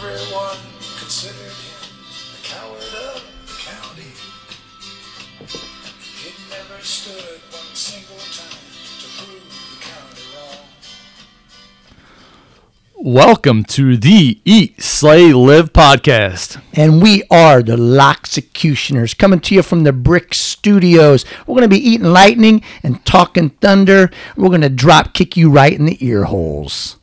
Everyone considered him the coward of the county. He never stood one single time to prove the county wrong. Welcome to the Eat, Slay, Live podcast. and we are the Loxecutioners coming to you from the Brick Studios. We're going to be eating lightning and talking thunder. We're going to drop kick you right in the ear holes.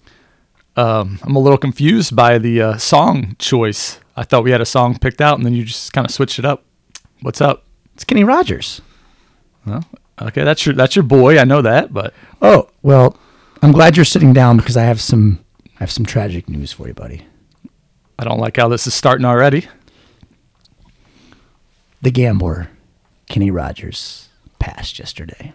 Um, I'm a little confused by the uh, song choice. I thought we had a song picked out, and then you just kind of switched it up. What's up? It's Kenny Rogers. Okay, that's your that's your boy. I know that, but Oh well, I'm glad you're sitting down because I have some I have some tragic news for you, buddy. I don't like how this is starting already. The gambler, Kenny Rogers, passed yesterday.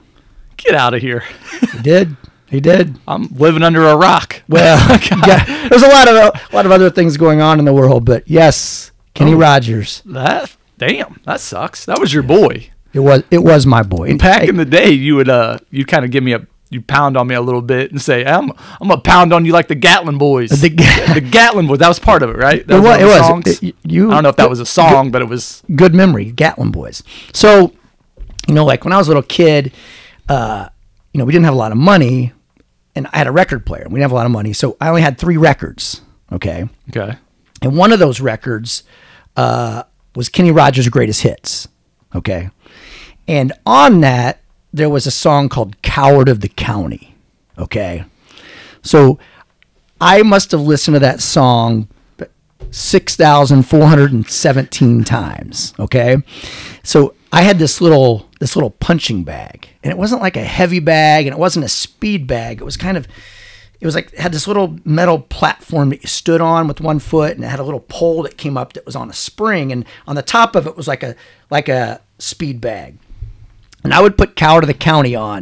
Get out of here. He did. He did. I'm living under a rock. Well, yeah, there's a lot of a lot of other things going on in the world, but yes, Kenny Oh. Rogers. That damn, that sucks. That was your boy. It was it was my boy. Back in the day, you would uh, you kind of give me a you pound on me a little bit and say, I'm I'm gonna pound on you like the Gatlin boys. The the Gatlin boys. That was part of it, right? That It was. It was. It- you- I don't know if that was a song, but it was. good memory, Gatlin boys. So, you know, like when I was a little kid, uh, you know, we didn't have a lot of money, and I had a record player. We didn't have a lot of money, so I only had three records. Okay, Okay. and one of those records uh, was Kenny Rogers' Greatest Hits. Okay, and on that there was a song called "Coward of the County." Okay, so I must have listened to that song 6,417 times. Okay. So I had this little, this little punching bag and it wasn't like a heavy bag and it wasn't a speed bag. It was kind of, it was like, had this little metal platform that you stood on with one foot and it had a little pole that came up that was on a spring. And on the top of it was like a, like a speed bag. And I would put Coward of the County on.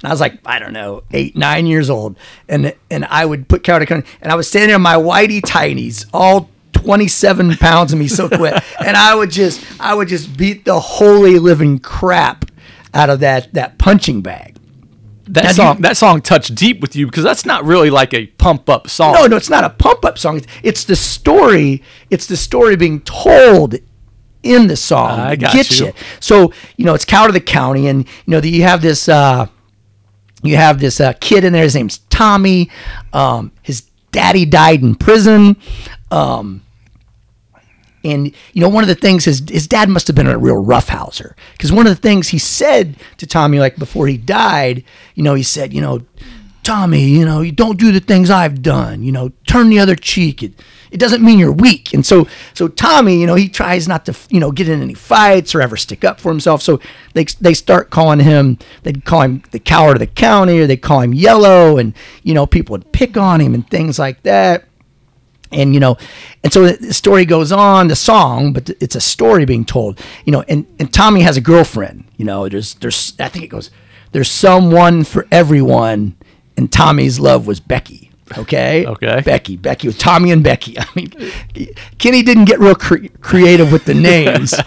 And I was like, I don't know, eight, nine years old. And and I would put of the County. And I was standing in my whitey tighties, all 27 pounds of me so quick. And I would just, I would just beat the holy living crap out of that, that punching bag. That Now, song you- that song touched deep with you because that's not really like a pump up song. No, no, it's not a pump up song. It's, it's the story. It's the story being told in the song. I got gets you. So you know, it's Cow of the County, and you know that you have this. Uh, you have this uh, kid in there. His name's Tommy. Um, his daddy died in prison. Um, and you know, one of the things his his dad must have been a real roughhouser because one of the things he said to Tommy, like before he died, you know, he said, you know, Tommy, you know, you don't do the things I've done. You know, turn the other cheek. It it doesn't mean you're weak. And so so Tommy, you know, he tries not to you know get in any fights or ever stick up for himself. So they they start calling him. They'd call him the coward of the county, or they call him yellow, and you know, people would pick on him and things like that and you know and so the- story goes on the song but it's a story being told you know and, and tommy has a girlfriend you know there's there's i think it goes there's someone for everyone and tommy's love was becky okay? Okay. becky becky with tommy and becky. I mean kenny didn't get real cre- creative with the names.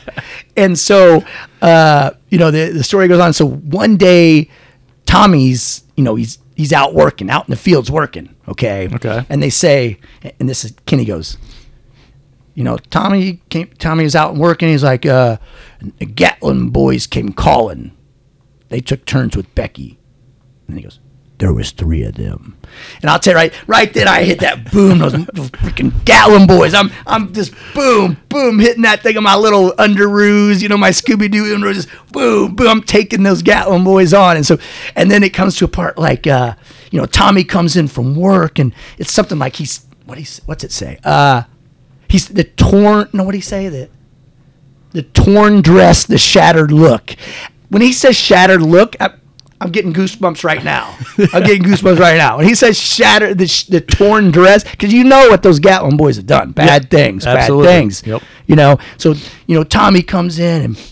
And so uh you know the, the story goes on. So one day tommy's you know he's he's out working out in the fields working okay Okay. and they say, and this is Kenny goes, you know, Tommy came. Tommy was out working. He's like, uh, the Gatlin boys came calling. They took turns with Becky, and he goes, there was three of them. And I'll tell you right, right then I hit that boom. Those, freaking Gatlin boys. I'm, I'm just boom, boom, hitting that thing on my little underoos. You know, my Scooby Doo underoos. Boom, boom. I'm taking those Gatlin boys on. And so, and then it comes to a part like, uh, you know, Tommy comes in from work, and it's something like he's what he's what's it say? Uh, he's the torn. No, what he say? The the torn dress, the shattered look. When he says shattered look, I, I'm getting goosebumps right now. I'm getting goosebumps right now. And he says shatter the, sh- the torn dress, because you know what those Gatlin boys have done. Bad things, absolutely. bad things. Yep. You know, so, you know, Tommy comes in and,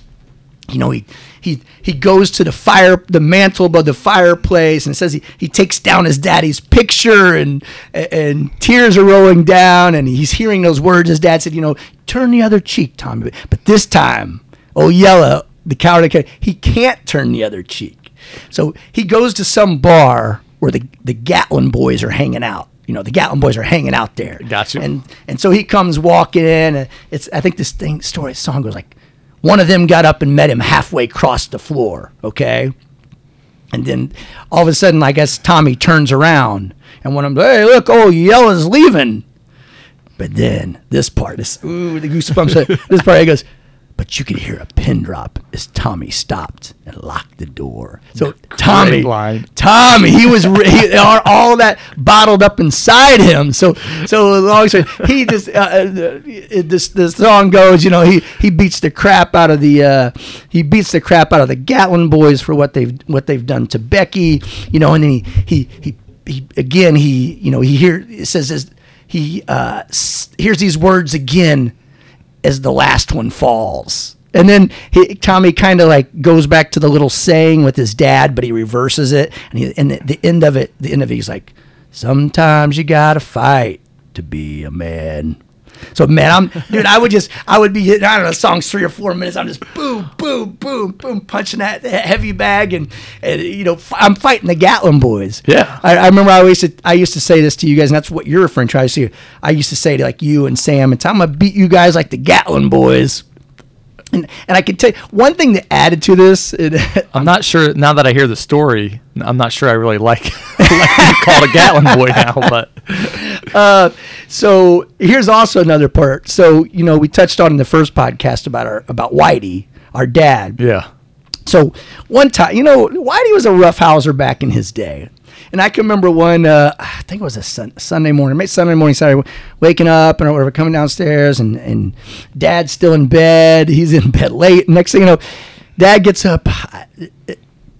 you know, he, he, he goes to the fire, the mantle above the fireplace, and says he, he takes down his daddy's picture, and and tears are rolling down, and he's hearing those words. His dad said, "You know, turn the other cheek, Tommy." But this time, oh yellow, the coward, he can't turn the other cheek. So he goes to some bar where the the Gatlin boys are hanging out. you know the Gatlin boys are hanging out there. Gotcha. And and so he comes walking in. And it's I think this thing story song goes like, one of them got up and met him halfway across the floor. Okay. And then all of a sudden, I guess Tommy turns around and one of them, hey, look, oh, Yellen's leaving. But then this part is, ooh, the goosebumps. this part, he goes, but you could hear a pin drop as Tommy stopped and locked the door. So Tommy. Tommy, he was re- he, all, that bottled up inside him. So, so long story, he just uh, uh, this the song goes, you know, he he beats the crap out of the uh, he beats the crap out of the Gatlin boys for what they've what they've done to Becky, you know, and then he he he, he again he you know he hear it says this, he uh, s- hears these words again as the last one falls. And then he, Tommy kind of like goes back to the little saying with his dad, but he reverses it. And, he, and the, the end of it, the end of it, he's like, "Sometimes you gotta fight to be a man." So man, I'm dude. I would just, I would be hitting. I don't know, songs three or four minutes. I'm just boom, boom, boom, boom, punching that heavy bag, and, and you know, f- I'm fighting the Gatlin boys. Yeah. I, I remember I used to I used to say this to you guys, and that's what you're referring to. I used to, I used to say to like you and Sam, and Tom, I'm gonna beat you guys like the Gatlin boys. And and I can tell you one thing that added to this. It, I'm not sure now that I hear the story. I'm not sure I really like like being called a Gatlin boy now, but uh, so here's also another part. So you know we touched on in the first podcast about our about Whitey, our dad. yeah. So one time, you know, Whitey was a roughhouser back in his day. And I can remember one, uh, I think it was a sun, Sunday morning, maybe Sunday morning, Saturday, waking up and whatever, coming downstairs, and, and dad's still in bed. He's in bed late. Next thing you know, dad gets up uh,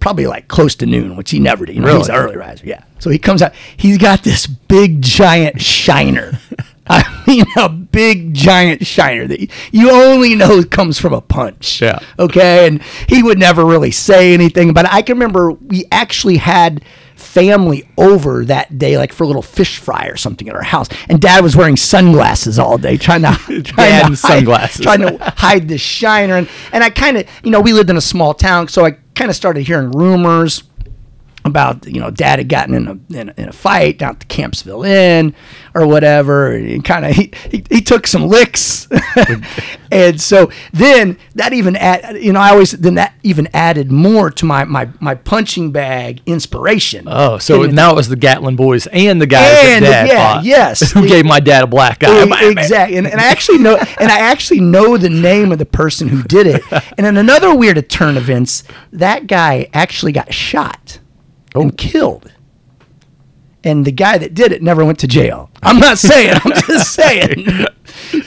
probably like close to noon, which he never did. You know, he's an Really? early riser. Yeah. So he comes out, he's got this big giant shiner. I mean, a big giant shiner that you only know comes from a punch. Yeah. Okay. And he would never really say anything. But I can remember we actually had family over that day, like for a little fish fry or something at our house. And dad was wearing sunglasses all day, trying to, trying Dad to and sunglasses. Hide, trying to hide the shiner. And, and I kind of, you know, we lived in a small town. So I kind of started hearing rumors about you know dad had gotten in a in a, in a fight down at the Campsville Inn or whatever and kind of he, he, he took some licks and so then that even add you know I always then that even added more to my my, my punching bag inspiration Oh, so And- now it was the Gatlin boys and the guys And, that dad yeah, fought. yes. Who gave my dad a black eye? exactly and, and I actually know and I actually know the name of the person who did it and in another weird turn of events that guy actually got shot Oh. and killed and the guy that did it never went to jail I'm not saying I'm just saying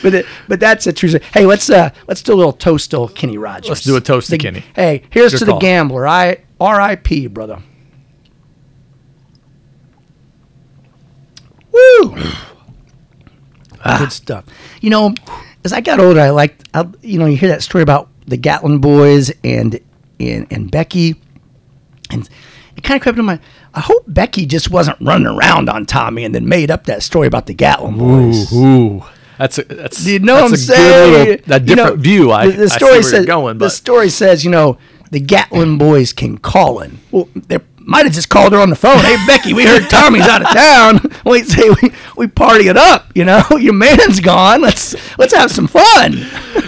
but it, but that's a true story. hey let's uh let's do a little toast to Kenny Rogers Let's do a toast to The- Kenny. hey here's Your to the gambler I R.I.P. brother Woo! Good stuff. You know, as I got older, I liked, I, you know, you hear that story about the Gatlin boys and and, and Becky, and it kind of crept in my. I hope Becky just wasn't running around on Tommy and then made up that story about the Gatlin boys. Ooh, ooh. That's a, that's You know what I'm a saying? Good little, a You different know, view. I, the, the I story see where says you're going, the story says you know the Gatlin boys came calling. Well, they might have just called her on the phone. Hey Becky, we heard Tommy's out of town. We say we we party it up. You know, your man's gone. Let's let's have some fun.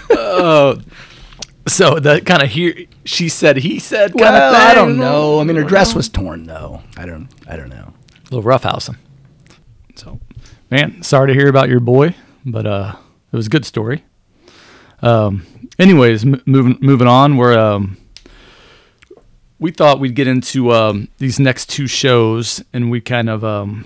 Uh, so the kind of here she said he said kind Well, of thing. I don't know. I mean, her dress was torn though. I don't. I don't know. A little roughhousing. So, man, sorry to hear about your boy, but uh, it was a good story. Um, anyways, m- moving moving on, we're um, we thought we'd get into um, these next two shows, and we kind of um,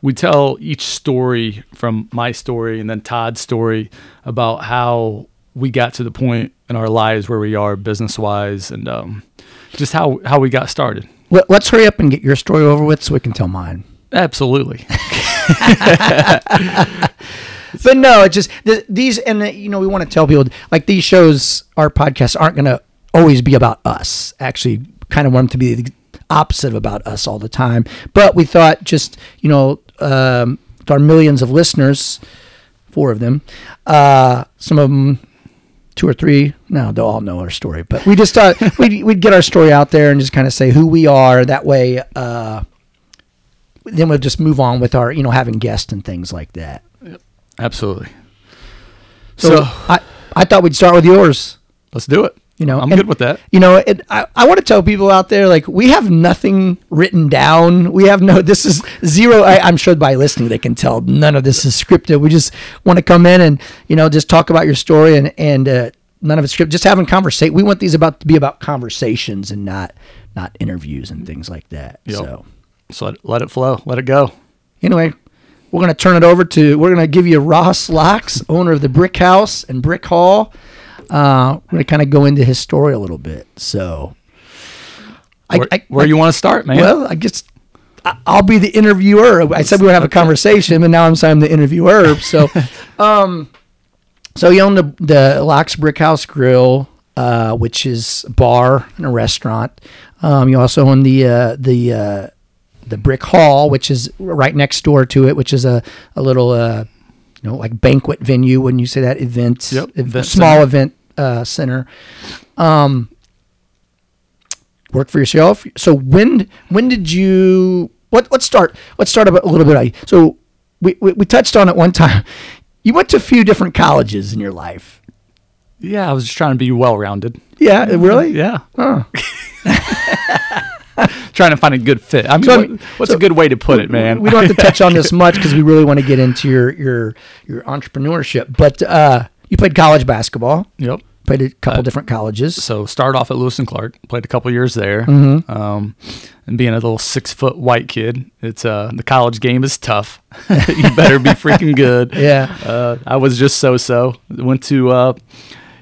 we tell each story from my story and then Todd's story about how we got to the point in our lives where we are business wise, and um, just how how we got started. Let, let's hurry up and get your story over with so we can tell mine. Absolutely. But no, it just th- these, and uh, you know, we want to tell people like these shows, our podcasts aren't going to always be about us. Actually, kind of want them to be the opposite of about us all the time. But we thought, just you know, um, our millions of listeners, four of them, uh, some of them. Two or three, no, they'll all know our story. But we just thought we'd, we'd get our story out there and just kind of say who we are. That way, uh, then we'll just move on with our you know having guests and things like that. Absolutely. So, So, I I thought we'd start with yours. let's do it. You know, I'm and- good with that. You know, it, I, I want to tell people out there like we have nothing written down. We have no. This is zero. I, I'm sure by listening they can tell none of this is scripted. We just want to come in and you know just talk about your story and and uh, none of it's scripted. Just having conversation. We want these about to be about conversations and not not interviews and things like that. Yep. So So let, let it flow. Let it go. anyway, we're gonna turn it over to. We're gonna give you Ross Locks, owner of the Brick House and Brick Hall. Uh, we're gonna kind of go into his story a little bit. So, I, Where, I, you want to start, man? well, I guess I- I'll be the interviewer. I said we would have a conversation, and now I'm saying I'm the interviewer. So, um, so you own the the Locks Brick House Grill, uh, which is a bar and a restaurant. Um, you also own the uh, the uh, the Brick Hall, which is right next door to it, which is a a little uh, you know like banquet venue. When you say that event, Yep, ev- event small center. event uh, center. Um, work for yourself. So when when did you? What let's start. Let's start a, little bit. So we, we we touched on it one time. You went to a few different colleges in your life. yeah, I was just trying to be well rounded. Yeah, really. Yeah. Huh. trying to find a good fit. I mean, So, what- what's so a good way to put it, man? We don't have to touch on this much because we really want to get into your your your entrepreneurship. But uh, you played college basketball. yep. Played a couple different colleges. So started off at Lewis and Clark, played a couple years there. Mm-hmm. Um, and being a little six foot white kid, it's uh the college game is tough. you better be freaking good. Yeah. Uh, I was just so so. Went to uh,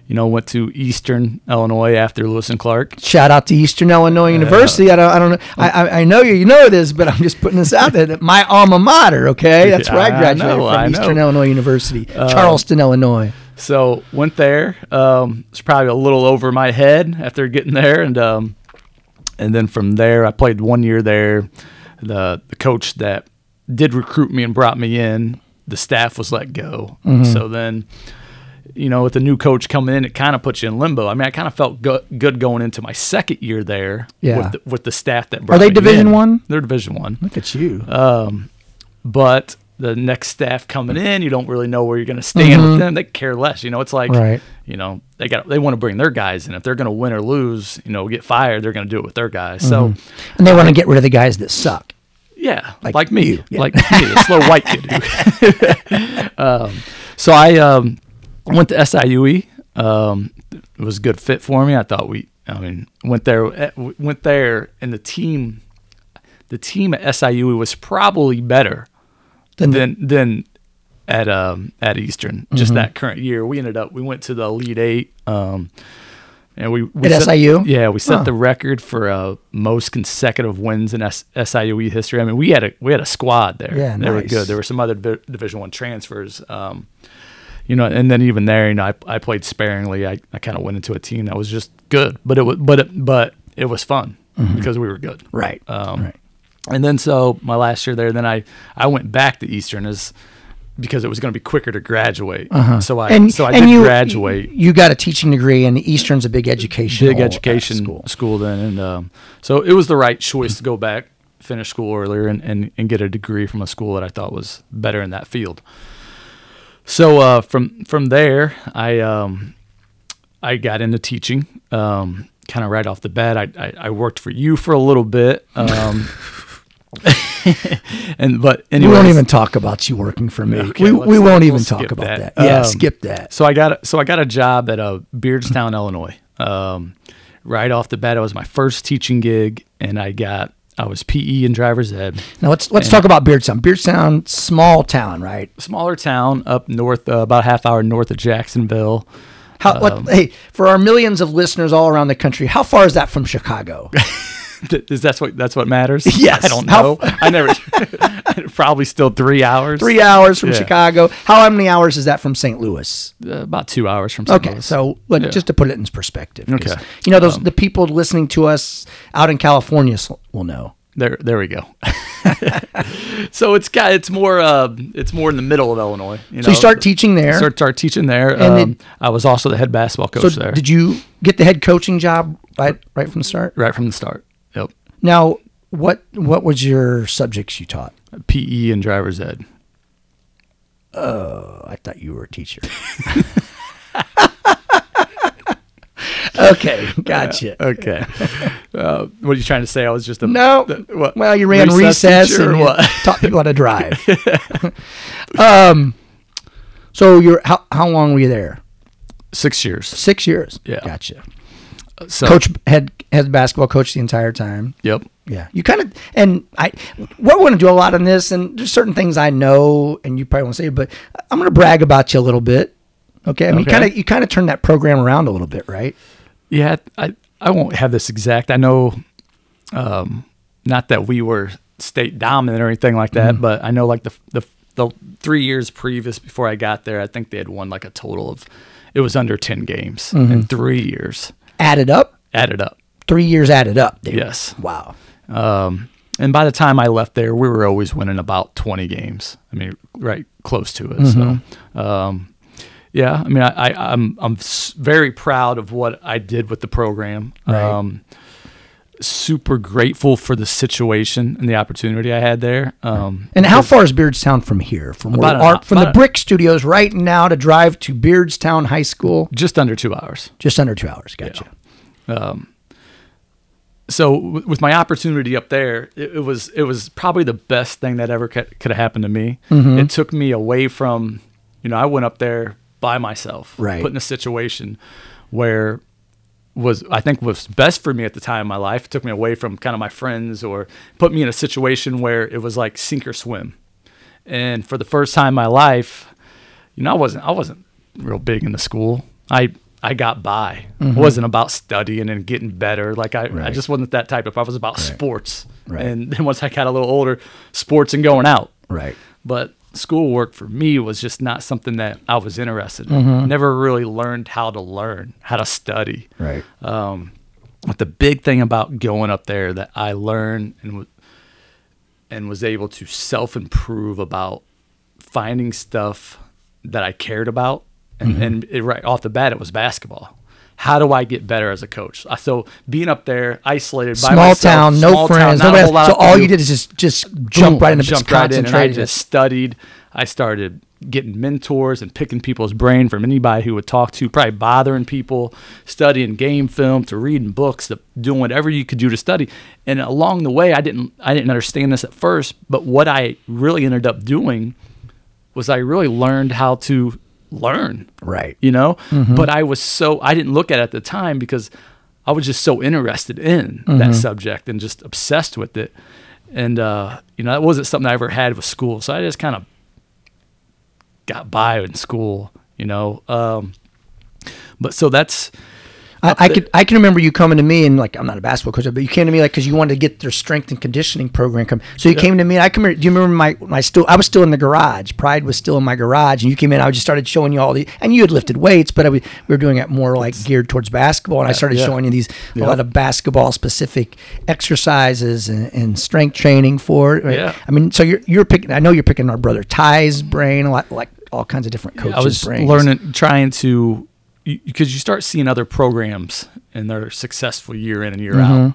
you know, went to Eastern Illinois after Lewis and Clark. Shout out to Eastern Illinois University. I don't, I don't know. I, I, know you, you know this, but I'm just putting this out there. That my alma mater. Okay, that's where I I graduated know, from I Eastern know. Uh, Illinois University, Charleston, Illinois. So went there. Um, it's probably a little over my head after getting there, and um, and then from there, I played one year there. The the coach that did recruit me and brought me in, the staff was let go. Mm-hmm. So then, you know, with the new coach coming in, it kind of puts you in limbo. I mean, I kind of felt go- good going into my second year there. Yeah. With the, with the staff that brought are they Division in. One? They're Division One. Look at you. Um, But the next staff coming in, you don't really know where you're going to stand with them. They care less. You know, it's like, Mm-hmm. Right. you know, they got they want to bring their guys in. If they're going to win or lose, you know, get fired, they're going to do it with their guys. So, and they want to get rid of the guys that suck. yeah, Like like, me, yeah. like me, a slow white kid. who- um, so I um, went to SIUE. Um, it was a good fit for me. I thought we, I mean, went there, eh, went there, and the team, the team at SIUE was probably better Then the- than than at um at Eastern. Mm-hmm. Just that current year, we ended up we went to the Elite Eight. Um, and we, we At set- SIU? Yeah, we set the record for uh, most consecutive wins in S- SIUE history. I mean, we had a we had a squad there. Yeah, they were good. There were some other Divi- Division One transfers. Um, you know, and then even there, you know, I, I played sparingly. I, I kind of went into a team that was just good, but it was but it, but it was fun because we were good. Mm-hmm. Right. Um, right. And then so my last year there, then I I went back to Eastern as because it was going to be quicker to graduate. So I so I did you, graduate. You got a teaching degree, and Eastern's a big education. Big education school. school. then, and um, so it was the right choice to go back, finish school earlier, and, and, and get a degree from a school that I thought was better in that field. So uh, from from there, I um, I got into teaching. Um, kind of right off the bat, I, I, I worked for you for a little bit. And but We anyway, won't even talk about you working for me. Okay, we we won't we'll even talk about that. that. Yeah, Um, skip that. So I got so I got a job at uh, Beardstown, Illinois. Um, right off the bat, it was my first teaching gig, and I got I was PE and driver's ed. Now let's let's talk about Beardstown. Beardstown, small town, right? Smaller town up north, uh, about a half hour north of Jacksonville. How? what, Um, hey, for our millions of listeners all around the country, how far is that from Chicago? Is that's what that's what matters? Yes. I don't How- know. I never. probably still three hours. Three hours from Yeah. Chicago. How many hours is that from St. Louis? Uh, about two hours from. St. Louis. Okay, Louis. so Yeah. just to put it in perspective. Okay. You know, those the people listening to us out in California will know. There, there we go. so it's got it's more uh, it's more in the middle of Illinois. You So you start teaching there. Start, start teaching there. And um, then- I was also the head basketball coach so there, did you get the head coaching job right right from the start? right from the start. Yep. Now, what what was your subjects you taught? PE and driver's ed. Oh, I thought you were a teacher. okay, gotcha. Okay. uh, what are you trying to say? I was just a No, the- what, well, you ran recess recess, and taught people how to drive. um, so you're how how long were you there? Six years. Six years. Yeah. gotcha. So, Coach head head basketball coach the entire time. Yep. Yeah, you kind of and I we're going to do a lot on this, and there's certain things I know, and you probably won't say, but I'm going to brag about you a little bit. Okay, I mean, Okay. kind of you kind of turn that program around a little bit, right? Yeah, I I won't have this exact. I know, um, not that we were state dominant or anything like that, Mm-hmm. but I know like the the the three years previous before I got there, I think they had won like a total of it was under ten games Mm-hmm. in three years Added up, added up. three years added up. Dude. Yes. Wow. Um, and by the time I left there, we were always winning about 20 games. I mean, right close to it. So, um, yeah, I mean, I, I, I'm I'm very proud of what I did with the program. Right. Um, super grateful for the situation and the opportunity I had there. Um, And how far is Beardstown from here? From where an Art, from the Brick Studios right now to drive to Beardstown High School, just under two hours. just under two hours. Gotcha. so w- with my opportunity up there, it, it was it was probably the best thing that ever could have happened to me. Mm-hmm. It took me away from, you know, I went up there by myself, Right. put in a situation where was I think was best for me at the time in my life. It took me away from kind of my friends or put me in a situation where it was like sink or swim. And for the first time in my life, you know, I wasn't I wasn't real big in the school. I I got by. It wasn't about studying and getting better. Like I, I Mm-hmm. Just wasn't that type of. I was about sports. Right. And then once I got a little older, sports and going out. Right. But schoolwork for me was just not something that I was interested in. Mm-hmm. Never really learned how to learn, how to study. Right. Um, but the big thing about going up there that I learned and w- and was able to self improve about finding stuff that I cared about, and, Mm-hmm. and it, right off the bat, it was basketball. How do I get better as a coach? Uh, so being up there, isolated, by Small myself, town, no small town, friends, nobody. So all you did is just just Boom, jump right I into jumped right in, and I just studied. I started getting mentors and picking people's brain from anybody who would talk to, probably bothering people, studying game film, to reading books, to doing whatever you could do to study. And along the way, I didn't I didn't understand this at first, but what I really ended up doing was I really learned how to learn Right. you know? But i was so i didn't look at it at the time because i was just so interested in that subject and just obsessed with it. And uh you know that wasn't something i ever had with school. So i just kind of got by in school you know? Um but so that's I, I could I can remember you coming to me and like I'm not a basketball coach, but you came to me like because you wanted to get their strength and conditioning program come. So you came to me. And I come. Do you remember my my still? I was still in the garage. Pride was still in my garage, and you came in. I just started showing you all the and you had lifted weights, but I we were doing it more like geared towards basketball. And I started yeah. showing you these Yeah. a lot of basketball specific exercises and, and strength training for right? Yeah. I mean, so you're you're picking. I know you're picking our brother Ty's brain a lot, like all kinds of different coaches' I was brains. learning, trying to, because you start seeing other programs and they're successful year in and year out.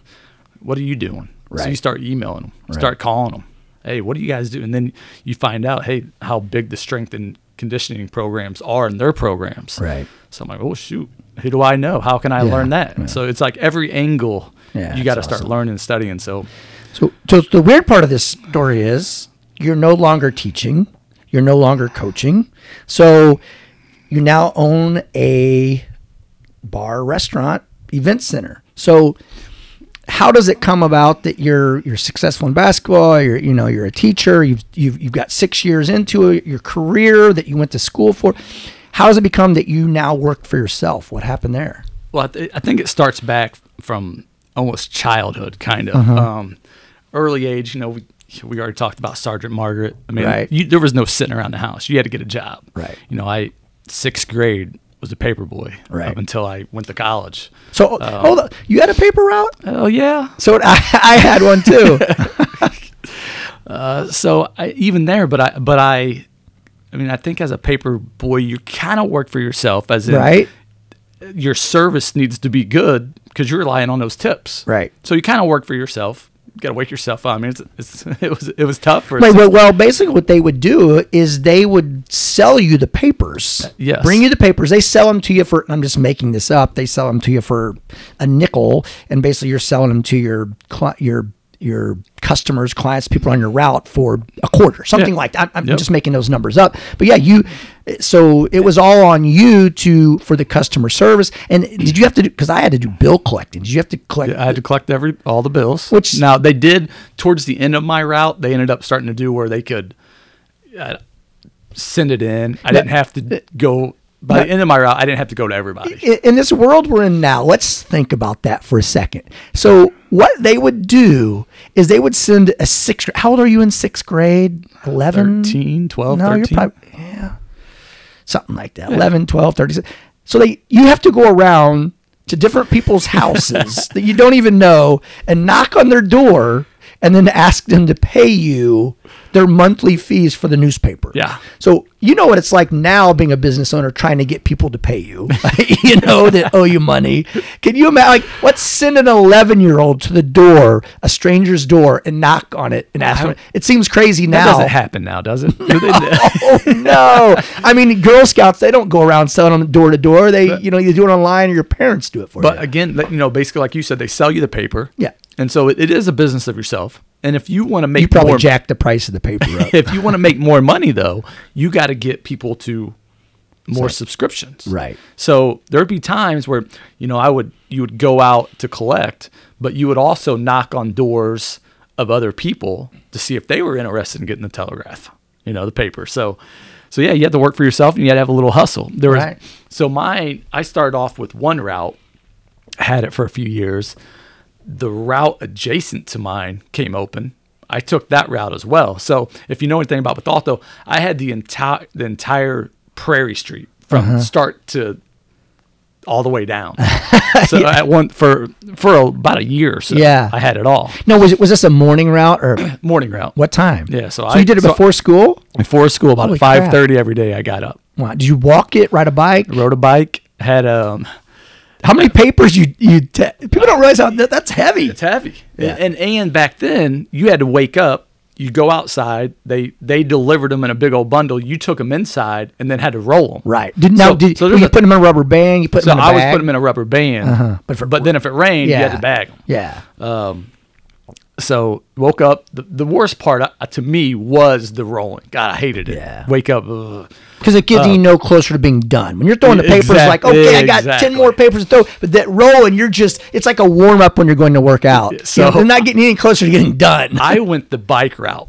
What are you doing? So Mm-hmm. You start emailing them, Right. start calling them. Hey, what do you guys do? And then you find out, hey, how big the strength and conditioning programs are in their programs. Right. So I'm like, oh shoot, who do I know? How can I Yeah, learn that? So it's like every angle Yeah, you got to it's start awesome. learning and studying. So So, so the weird part of this story is you're no longer teaching, you're no longer coaching. So you now own a bar, restaurant, event center. So how does it come about that you're you're successful in basketball? You're you know you're a teacher. You've you've, you've got six years into it, your career that you went to school for. How does it become that you now work for yourself? What happened there? Well, I, th- I think it starts back from almost childhood, kind of. Uh-huh. Um, early age, you know, we, we already talked about Sergeant Margaret. I mean, Right. you, there was no sitting around the house. You had to get a job. Right. You know, I sixth grade was a paper boy Right. up until I went to college. So hold on, you had a paper route. Oh yeah. So I, I had one too. Uh, so I, even there, but I, but I, I mean, I think as a paper boy, you kind of work for yourself, as in right. your service needs to be good because you're relying on those tips. Right. So you kind of work for yourself. Got to wake yourself up. I mean, it's, it's it was it was tough for Right, well, well, basically, what they would do is they would sell you the papers. Uh, yes. Bring you the papers. They sell them to you for. I'm just making this up. They sell them to you for a nickel, and basically, you're selling them to your your your customers, clients, people on your route for a quarter, something Yeah. like that. I'm, I'm Yep. just making those numbers up. But yeah, you. So it was all on you to for the customer service. And did you have to do? Because I had to do bill collecting. Did you have to collect? I had to collect every all the bills. Which- now they did towards the end of my route. They ended up starting to do where they could uh, send it in. I didn't have to go. By the end of my route, I didn't have to go to everybody. in in this world we're in now, let's think about that for a second. So, what they would do is they would send a sixth. How old are you in sixth grade? 11? 13, 12, no, 13. you're probably yeah, something like that. 11, 12, 13. So they you have to go around to different people's houses that you don't even know and knock on their door and then ask them to pay you their monthly fees for the newspaper. Yeah. So you know what it's like now being a business owner trying to get people to pay you, you know, that owe you money. Can you imagine, like, let's send an 11 year old to the door, a stranger's door, and knock on it and ask for it. It seems crazy That now. doesn't happen now, does it? Oh no! I mean, Girl Scouts they don't go around selling them door to door. They, you know, you do it online, or your parents do it for But you. But again, you know, basically, like you said, they sell you the paper. Yeah. And so it, it is a business of yourself. And if you want to make You probably more, jack the price of the paper up. if you want to make more money, though, you got to get people to more subscriptions. Right. So there'd be times where you know I would you would go out to collect, but you would also knock on doors of other people to see if they were interested in getting the telegraph, you know, the paper. So, so yeah, you had to work for yourself and you had to have a little hustle. There was Right. so my I started off with one route, had it for a few years. The route adjacent to mine came open. I took that route as well. So if you know anything about Bethalto, I had the entire the entire Prairie Street from Uh-huh. start to all the way down. so at one for for about a year or so. Yeah. I had it all. no, was it was this a morning route or Morning route. what time? Yeah, so so I- you did it so- before school. Before school, about Holy five thirty every day. I got up, Wow. Did you walk it, ride a bike? rode a bike, had um. How many papers you you? Te- people don't realize how that, that's heavy. It's heavy. Yeah. And and back then you had to wake up. You go outside. They they delivered them in a big old bundle. You took them inside and then had to roll them. Right. Did now? So- did so you a- put them in a rubber band? You put So them in a I was putting them in a rubber band. Uh-huh. But for- but then if it rained, you had to bag them. Yeah. So woke up. The, the worst part uh, to me was the rolling. God, I hated it. Yeah. Wake up. Because it gets you no closer to being done. When you're throwing the papers, like, okay, I got ten more papers to throw, but that roll and you're just, it's like a warm up when you're going to work out. So- So you're not getting any closer to getting done. I went the bike route,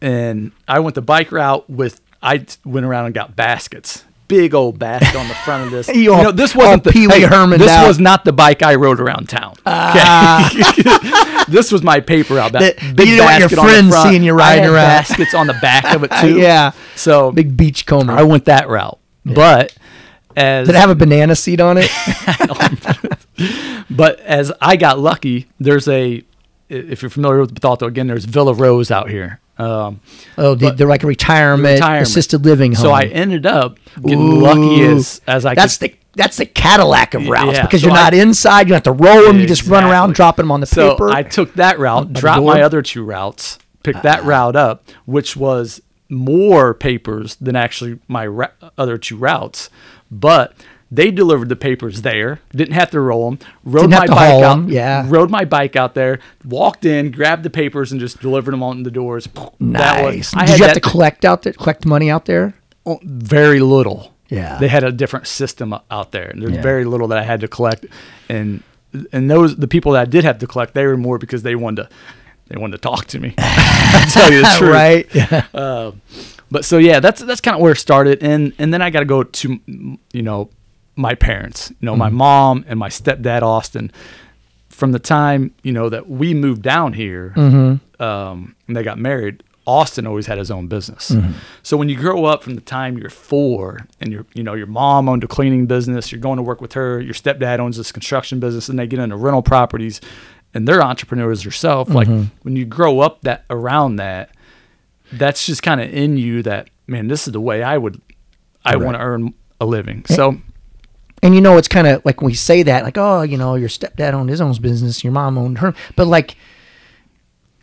and I went the bike route with. I went around and got baskets, big old basket on the front of this. You all- this wasn't the Pee Wee Herman'd This out. was not the bike I rode around town. Ah. Okay? this was my paper route. That, big you didn't want your basket on the friends seeing you riding had around. Baskets on the back of it too. Yeah. So Big beach comber. I went that route, but as Did it have a banana seat on it? But as I got lucky, there's a if you're familiar with Bethalto again, there's Villa Rose out here. Um, oh, the, they're like a retirement, retirement. assisted living home. So I ended up getting lucky as as I that's could. the that's the Cadillac of routes yeah. because So you're not I- inside. You don't have to roll them. You just run around, Exactly. dropping them on the so paper. I took that route, the dropped my other two routes, picked that route up, which was more papers than actually my ra- other two routes, but. They delivered the papers there. Didn't have to roll them. Rode Didn't my bike out. 'em, yeah. Rode my bike out there. Walked in, grabbed the papers, and just delivered them on the doors. That was- nice. I Did you have to collect out there, collect money out there? Oh, very little. Yeah. They had a different system out there. And there's Yeah. very little that I had to collect. And and those the people that I did have to collect, they were more because they wanted to they wanted to talk to me. I'll tell you the truth. right? Yeah. Uh, but so yeah, that's that's kind of where it started. And and then I got to go to you know my parents, you know my Mm-hmm. mom and my stepdad Austin. From the time you know that we moved down here, Mm-hmm. um, and they got married, Austin always had his own business. Mm-hmm. So when you grow up from the time you're four, and your you know your mom owned a cleaning business, you're going to work with her. Your stepdad owns this construction business, and they get into rental properties, and they're entrepreneurs yourself. Like Mm-hmm. when you grow up that around that, that's just kind of in you. That man, this is the way I would, I want to earn a living. So And you know, it's kind of like when we say that, like, oh, you know, your stepdad owned his own business, your mom owned her, but like,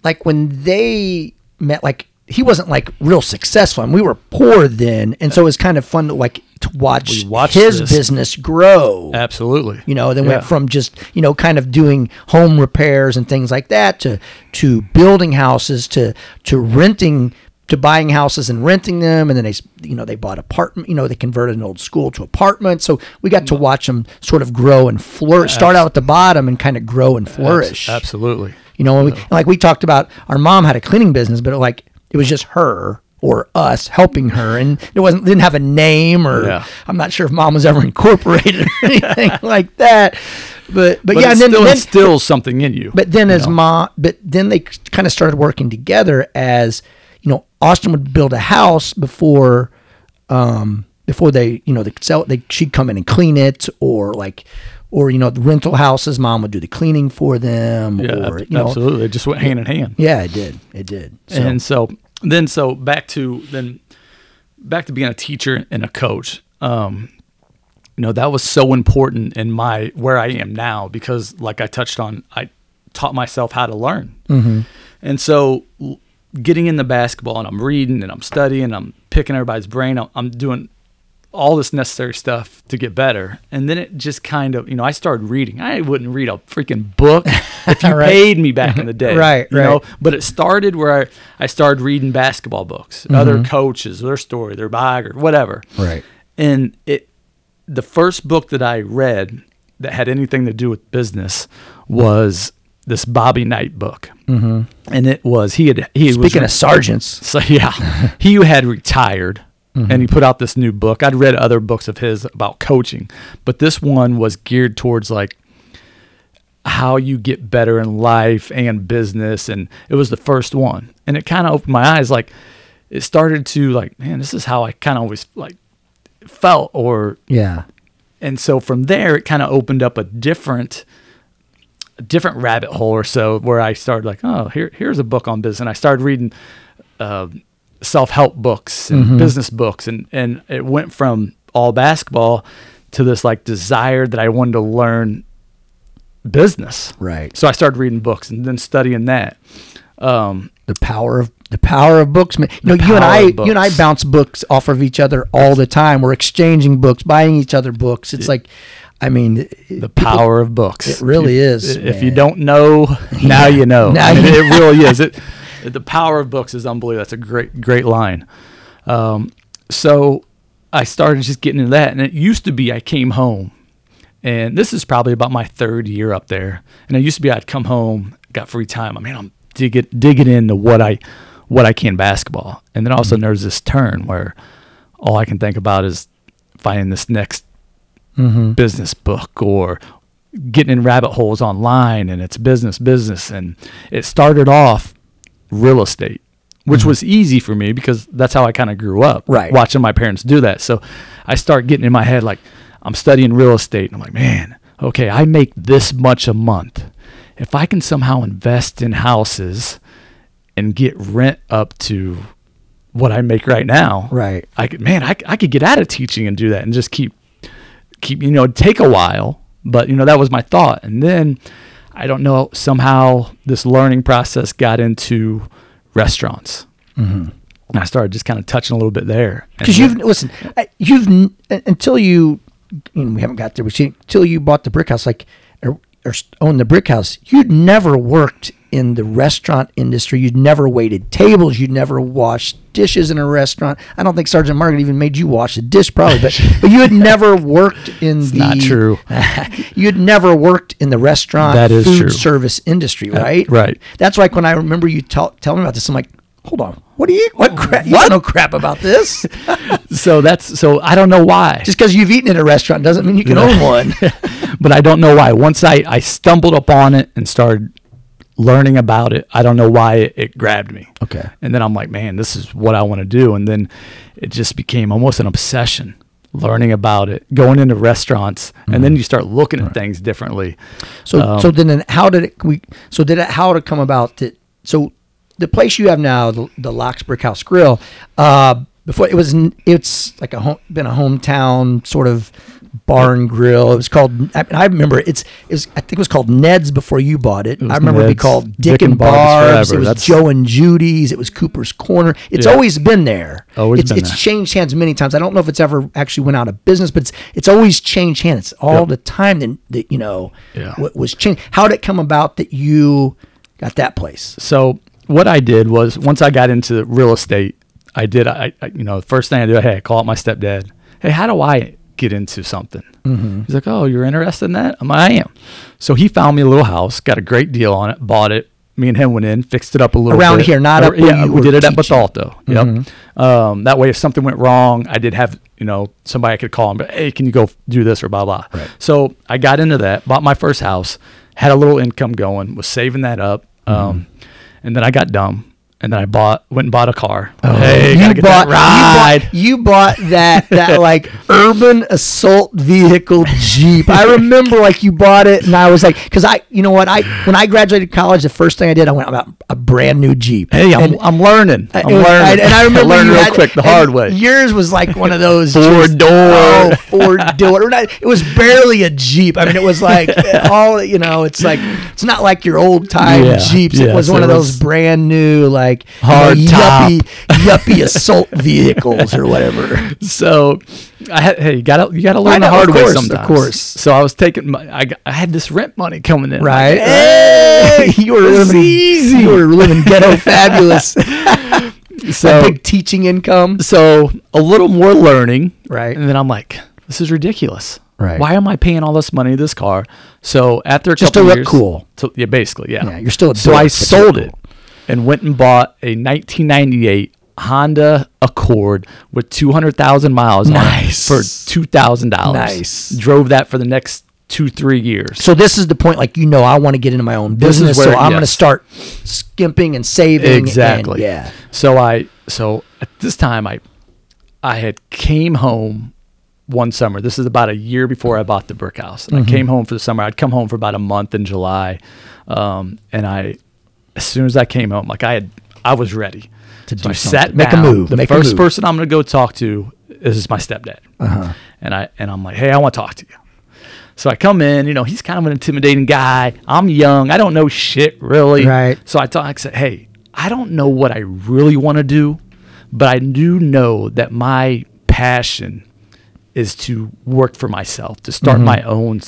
like when they met, like he wasn't like real successful, and we were poor then, and so it was kind of fun to like to watch his this. business grow. Absolutely. You know, then Yeah. went from just you know kind of doing home repairs and things like that to to building houses to to renting to buying houses and renting them and then they you know they bought apartment you know they converted an old school to apartments so we got to mm. watch them sort of grow and flourish start out at the bottom and kind of grow and flourish Absolutely. you know, we, like we talked about, our mom had a cleaning business, but like it was just her or us helping her, and it wasn't didn't have a name or Yeah. I'm not sure if mom was ever incorporated or anything like that. But but, But yeah, and then, still then instills something in you. but then as mom, but then they kind of started working together as you know, Austin would build a house before, um, before they you know they could sell. They she'd come in and clean it or like. Or you know the rental houses, mom would do the cleaning for them. yeah, or you know, absolutely. It just went hand in hand. yeah, it did. It did. So, And so then so back to then back to being a teacher and a coach. Um, you know, that was so important in my where I am now because like I touched on, I taught myself how to learn. Mm-hmm. And so getting into basketball and I'm reading and I'm studying, I'm picking everybody's brain, I'm, I'm doing all this necessary stuff to get better. And then it just kind of, you know, I started reading. I wouldn't read a freaking book if you Right. paid me back in the day. Right, you know? right. But it started where I, I started reading basketball books, mm-hmm. other coaches, their story, their biography, whatever. Right. And it, the first book that I read that had anything to do with business was this Bobby Knight book, mm-hmm. and it was he had he was Speaking of sergeants, so yeah, he had retired and he put out this new book. I'd read other books of his about coaching, but this one was geared towards like how you get better in life and business and it was the first one. And it kind of opened my eyes like it started to like, man, this is how I kind of always like felt or yeah, and so from there it kind of opened up a different different rabbit hole or so where I started like oh here here's a book on business and I started reading uh, self-help books and business books and and it went from all basketball to this like desire that I wanted to learn business right. so I started reading books and then studying that um, The power of the power of books. You know, you and I, you and I bounce books off of each other all the time. We're exchanging books, buying each other books. It's like, I mean, the power of books. It really is, If you don't know, now you know. Now I mean, you it really is. It, the power of books is unbelievable. That's a great, great line. Um, so I started just getting into that, and it used to be I came home, and this is probably about my third year up there. And it used to be I'd come home, got free time. I mean, I'm digging digging into what I what I can basketball, and then all of a sudden there's this turn where all I can think about is finding this next Mm-hmm. business book or getting in rabbit holes online and it's business business. And it started off real estate which mm-hmm. was easy for me because that's how I kind of grew up Right. watching my parents do that. So I start getting in my head like I'm studying real estate and I'm like man okay I make this much a month. If I can somehow invest in houses and get rent up to what I make right now Right. I could man I, I could get out of teaching and do that and just keep keep you know take a while but you know that was my thought. And then i don't know somehow this learning process got into restaurants. Mm-hmm. and i started just kind of touching a little bit there. Because you've listen, I- you've until you, you know, we haven't got there, but until you bought the brick house, like or, owned the brick house, you'd never worked in the restaurant industry. You'd never waited tables. You'd never washed dishes in a restaurant. I don't think Sergeant Margaret even made you wash a dish, probably, but but you had never worked in the. not true. you had never worked in the restaurant That is food true. service industry, uh, right? right. That's like when I remember you tell telling me about this. I'm like, hold on, what do you what crap? You don't know crap about this. so that's so i don't know why Just because you've eaten at a restaurant doesn't mean you can own one. but I don't know why. Once I, I stumbled upon it and started learning about it, I don't know why it, it grabbed me. Okay. And then I'm like, man, this is what I want to do. And then it just became almost an obsession learning about it, going into restaurants, and then you start looking at things differently. So Um, so then how did it we so did it how did it come about that so the place you have now the, the Locks Brick House Grill uh before it was it's like a home, been a hometown sort of barn grill. It was called. I, I remember it's. It was. I think it was called Ned's before you bought it. was I remember it be called Dick Dick, and and Barb's Barb's. It was That's- Joe and Judy's. It was Cooper's Corner. It's Yeah. always been there. Always it's, been it's there. changed hands many times. I don't know if it's ever actually went out of business, but it's it's always changed hands all Yep. the time. That, that you know Yeah. what was changed. How did it come about that you got that place? So what I did was once I got into real estate, I did I, I you know the first thing I did, hey, I call up my stepdad. Hey, how do I get into something? Mm-hmm. He's like, oh, you're interested in that? I'm like, I am. So he found me a little house, got a great deal on it, bought it. Me and him went in, fixed it up a little Around bit. here, not Or- up yeah, we did it at teaching. Mm-hmm. Um, that way, if something went wrong, I did have you know somebody I could call and be, hey, can you go do this or blah blah. Right. So I got into that, bought my first house, had a little income going, was saving that up, Mm-hmm. And then I got dumb, and then I bought went and bought a car. Oh, hey, you bought, that ride. You bought, you bought that that like urban assault vehicle Jeep. I remember like you bought it, and I was like, because I, you know what, I when I graduated college, the first thing I did, I went about a brand new Jeep. Hey, I'm, And- I'm learning. I'm was- learning. and, and I remember learned you real had- quick the hard way. Yours was like one of those Four just- door. oh, four door. It was barely a Jeep. I mean, it was like all you know. It's like it's not like your old time Yeah, Jeeps. it yes, was one of those was brand new like you know, hard top. yuppie yuppie assault vehicles or whatever. so I had hey, you gotta you gotta learn the hard of way course, of sometimes. course. So I was taking my I, got- I had this rent money coming in. Right. Like, hey, you were living easy. You were living ghetto fabulous. so a big teaching income. so a little more learning. Right. And then I'm like, this is ridiculous. Right. Why am I paying all this money to this car? So after a Just to couple look years, cool. to- yeah, basically, yeah. Yeah, you're still a So dork, I sold cool. it and went and bought a 1998 Honda Accord with 200,000 miles Nice. on it for two thousand dollars. Nice. Drove that for the next two three years. So this is the point. Like you know, I want to get into my own business, where- so I'm going to start skimping and saving. and- exactly. yeah. So I so at this time I I had came home one summer. This is about a year before I bought the brick house. And I came home for the summer. I'd come home for about a month in July, um, and I as soon as I came home, like I had I was ready To so do I something. sat Make a down. move. The Make a first move. person I'm going to go talk to is my stepdad, Uh-huh. and I and I'm like, hey, I want to talk to you. So I come in, you know, he's kind of an intimidating guy. I'm young. I don't know shit really. Right. So I talk, I said, hey, I don't know what I really want to do, but I do know that my passion is to work for myself, to start Mm-hmm. my own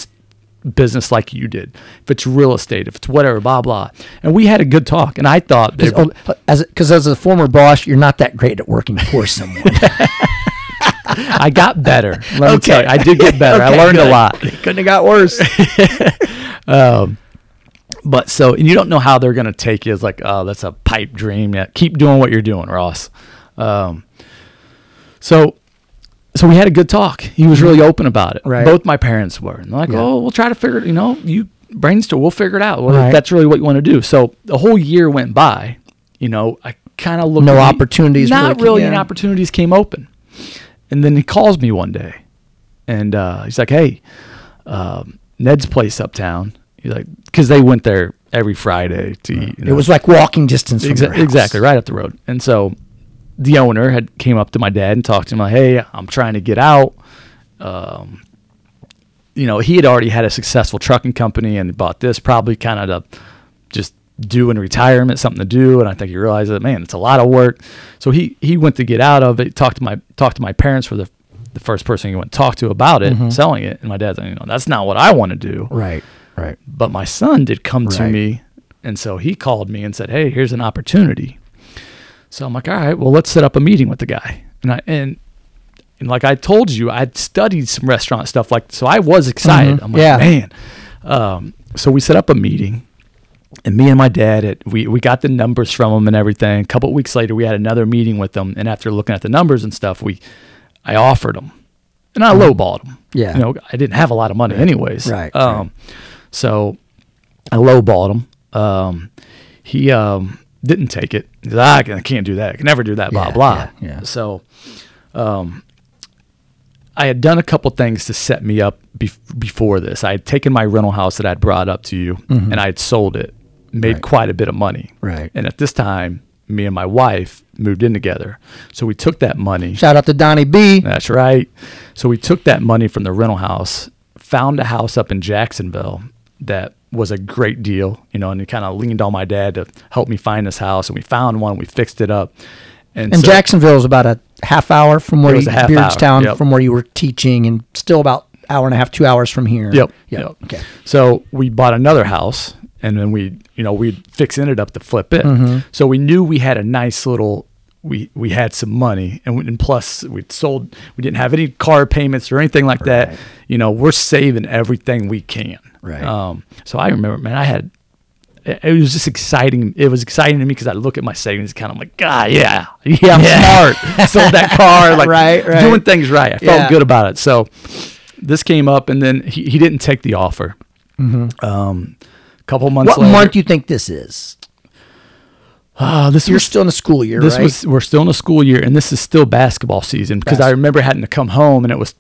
business like you did. If it's real estate, if it's whatever, blah, blah. And we had a good talk. And I thought, Because oh, as as a former boss, you're not that great at working for someone. I got better. Let me tell you, I did get better. I Okay, learned a good. lot. Couldn't have got worse. But so, and you don't know how they're going to take you. It's like, oh, that's a pipe dream. Yeah, keep doing what you're doing, Ross. Um, so, so we had a good talk. He was really open about it. Right. Both my parents were. And like, Yeah. oh, we'll try to figure it. You know, you brainstorm. We'll figure it out. Well, Right. that's really what you want to do. So the whole year went by. You know, I kind of looked. No opportunities Not really- really any opportunities came open. And then he calls me one day, and uh, he's like, "Hey, um, Ned's place uptown." He's like, because they went there every Friday to eat. you It was like walking distance from Exa- exactly right up the road. And so the owner had came up to my dad and talked to him like, "Hey, I'm trying to get out." Um, you know, he had already had a successful trucking company and bought this probably kind of to just do in retirement, something to do. And I think he realized that man, it's a lot of work. So he he went to get out of it. Talked to my talked to my parents for the the first person he went to talk to about it, selling it. And my dad's like, you know, that's not what I want to do. Right. Right. But my son did come to me, and so he called me and said, "Hey, here's an opportunity." So I'm like, "All right, well, let's set up a meeting with the guy." And I and and like I told you, I'd studied some restaurant stuff, like so. I was excited. Mhm. I'm like, Yeah. man. Um, so we set up a meeting, and me and my dad, it, we we got the numbers from him and everything. A couple weeks later, we had another meeting with them, and after looking at the numbers and stuff, we I offered them and I lowballed him. Mm-hmm. Yeah. you know, I didn't have a lot of money anyways. Right, Um, so I lowballed him. Um, he um, didn't take it. "Ah, I can't do that. I can never do that. Blah Yeah, blah. yeah, yeah. So, um, I had done a couple things to set me up bef- before this. I had taken my rental house that I'd brought up to you, and I had sold it, made Mm-hmm. Right. quite a bit of money. Right. And at this time, me and my wife moved in together. So we took that money. Shout out to Donnie B. That's right. So we took that money from the rental house, found a house up in Jacksonville that was a great deal, you know, and he kind of leaned on my dad to help me find this house. And we found one, we fixed it up. And, And so- Jacksonville is about a half hour from where you, a half hour, Beardstown, yep. from where you were teaching, and still about hour and a half, two hours from here. Yep. Yep. Yep. Okay. So we bought another house and then we, you know, we'd fixing it up to flip it. Mm-hmm. So we knew we had a nice little, we, we had some money and, we, and plus we'd sold, we didn't have any car payments or anything like that. You know, we're saving everything we can. Right. Um, so I remember, man, I had, it was just exciting. It was exciting to me because I look at my savings account. I'm like, God, yeah, yeah, I'm smart. Sold that car, like Right, right. doing things right. I felt Yeah. good about it. So this came up, and then he, he didn't take the offer. Um, a couple months Mm-hmm. What later, month do you think this is? Ah, this You're was still in the school year, this right? was we're still in the school year, and this is still basketball season because I remember having to come home, and it was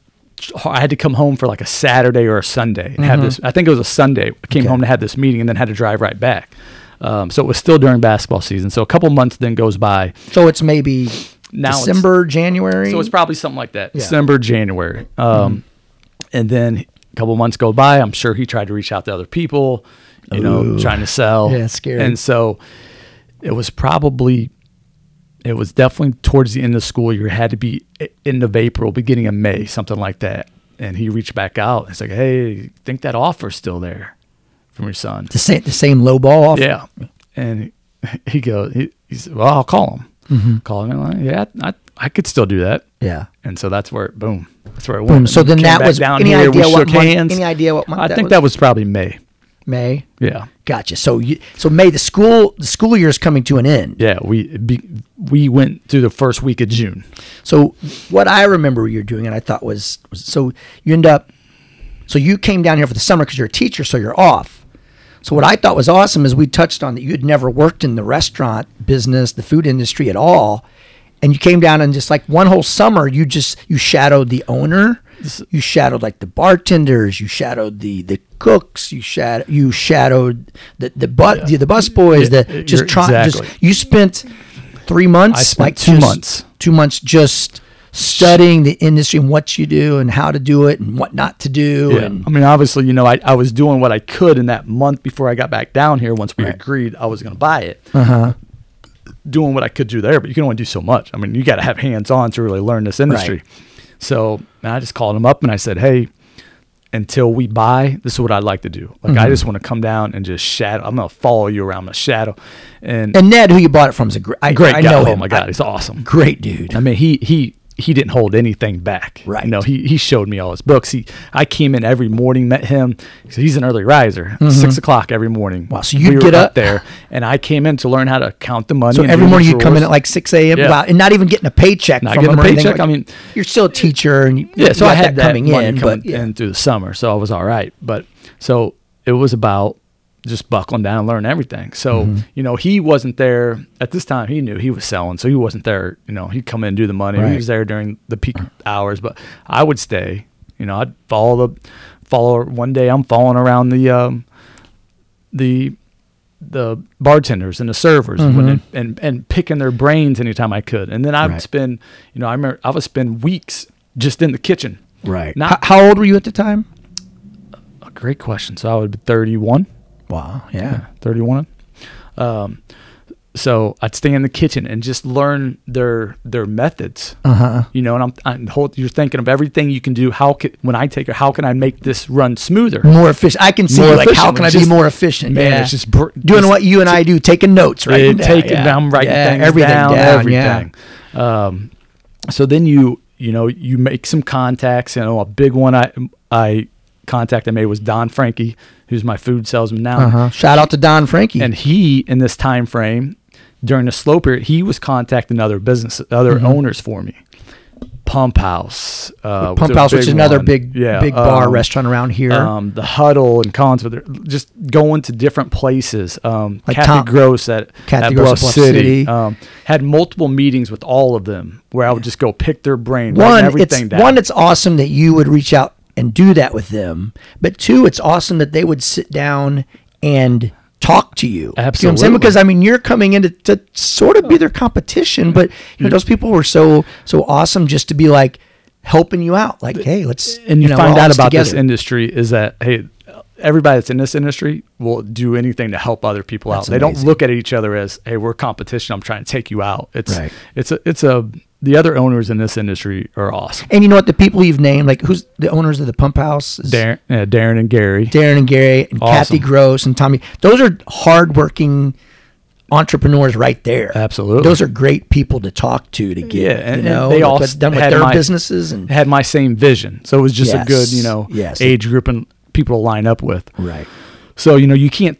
I had to come home for like a Saturday or a Sunday and have this. I think it was a Sunday. I came Mm-hmm. Okay. home to have this meeting, and then had to drive right back. Um, so it was still during basketball season. So a couple months then goes by. so it's maybe Now December, January. So it's probably something like that. Yeah. December, January. Um, And then a couple months go by. I'm sure he tried to reach out to other people, you know, trying to sell. Yeah, scary. And so it was probably, it was definitely towards the end of school year. It had to be end of April, beginning of May, something like that. And he reached back out. He's like, hey, think that offer's still there from your son? the same the same low ball off. Yeah. And he goes, he, he said, well, I'll call him. Mm-hmm. Call him. And like, yeah, I, I could still do that. Yeah. And so that's where it, boom, that's where it Boom. went. So then that was down any here, we idea what shook month- hands. any idea what month I that think was? that was probably May. May. Yeah, Gotcha. So you so May the school the school year is coming to an end. yeah. We be, we went through the first week of June. So what I remember you're doing, and I thought was, was so you end up, so you came down here for the summer because you're a teacher, so you're off. So what I thought was awesome is we touched on that you had never worked in the restaurant business, the food industry at all, and you came down and just like one whole summer you just you shadowed the owner, you shadowed like the bartenders, you shadowed the the cooks, you shadowed you shadowed the the but the, the bus boys, Yeah, the just trying exactly. just you spent three months spent like two just- months. two months just studying the industry and what you do and how to do it and what not to do Yeah. and I mean, obviously, you know, I, I was doing what I could in that month before I got back down here. Once we Right. agreed I was going to buy it, uh-huh doing what I could do there, but you can only do so much. I mean, you got to have hands on to really learn this industry. So and I just called him up and I said, hey. Until we buy, this is what I'd like to do. Like, Mm-hmm. I just want to come down and just shadow. I'm gonna follow you around the shadow, and and Ned who you bought it from is a great I, great I guy. know oh him. my god, I- he's awesome. great dude I mean, he he he didn't hold anything back. Right. You know, he he showed me all his books. He I came in every morning, met him. So he's an early riser, six o'clock every morning. Mm-hmm. Wow, so you'd we were get up- there, and I came in to learn how to count the money. so every morning you come in at like 6 a.m. Yeah. wow, and not even getting a paycheck Not from getting a paycheck, like- I mean- you're still a teacher and you, Yeah, so you I had that coming money in coming but yeah. in through the summer, so I was all right. But so it was about just buckling down and learning everything. So Mm-hmm. you know, he wasn't there at this time. He knew he was selling, so he wasn't there. You know, he'd come in and do the money. Right. He was there during the peak hours, but I would stay. You know, I'd follow the follow. One day, I'm following around the um, the the bartenders and the servers when it, and and picking their brains anytime I could. And then I'd Mm-hmm. Right. spend, you know, I remember I would spend weeks just in the kitchen. right Not how, how old were you at the time a great question. So I would be 31, wow yeah 31. Um, so I'd stay in the kitchen and just learn their their methods. uh-huh You know, and I'm, I'm whole, you're thinking of everything you can do. How can when I take it? How can I make this run smoother? more efficient I can see More like how can I It's be just- more efficient Man, yeah. it's just br- doing just what you and I do taking notes right it, taking down, writing things everything down, down, yeah. everything. Um, so then you you know you make some contacts. You know, a big one I I contact I made was Don Frankie, who's my food salesman now, uh-huh shout out to Don Frankie and he in this time frame during the slow period he was contacting other business other Mm-hmm. owners for me. Pump House, uh, Pump House, which is another one. big yeah, big bar um, restaurant around here. um, the Huddle and Collinsville, they're just going to different places. Um, Like Kathy Tom- Gross at, Kathy at Gross Bluff, Bluff City, City. Um, had multiple meetings with all of them where I would just go pick their brain, one, everything it's down. one, it's awesome that you would reach out and do that with them. But two, it's awesome that they would sit down and talk to you. You know I'm saying? Absolutely. Because I mean, you're coming in to, to sort of be oh. their competition, but you know, those people were so so awesome just to be like helping you out. Like, hey, let's and you, know, find out about this industry is that hey everybody that's in this industry will do anything to help other people That's out they don't look at each other as hey we're competition i'm trying to take you out it's Right. it's a it's a the other owners in this industry are awesome And you know what? The people you've named, like who's the owners of the pump house? darren, uh, darren and gary Darren and Gary and Kathy Gross and Tommy. Those are hardworking entrepreneurs right there. Absolutely. Those are great people to talk to to get. Yeah, and- you know, they all done with had their my- businesses and had my same vision so it was just a good you know yes. age group and people to line up with right. So, you know, you can't,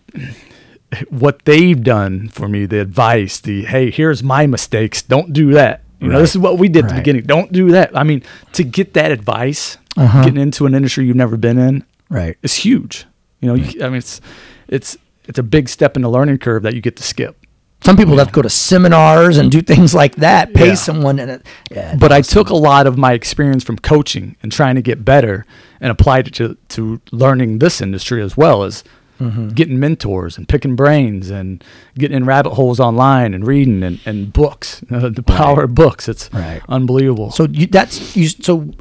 what they've done for me, the advice, the, hey, here's my mistakes. Don't do that. You know, this is what we did at the beginning. Don't do that. I mean, to get that advice, Uh-huh. getting into an industry you've never been in Right. is huge. You know, you, I mean, it's, it's, it's a big step in the learning curve that you get to skip. Some people have to go to seminars and do things like that. Pay Yeah. someone and it, yeah, But I took a lot of my experience from coaching and trying to get better and applied it to, to learning this industry as well as Mm-hmm. getting mentors and picking brains and getting in rabbit holes online and reading and, and books. Uh, the power of books. It's Right. unbelievable. so you that's you so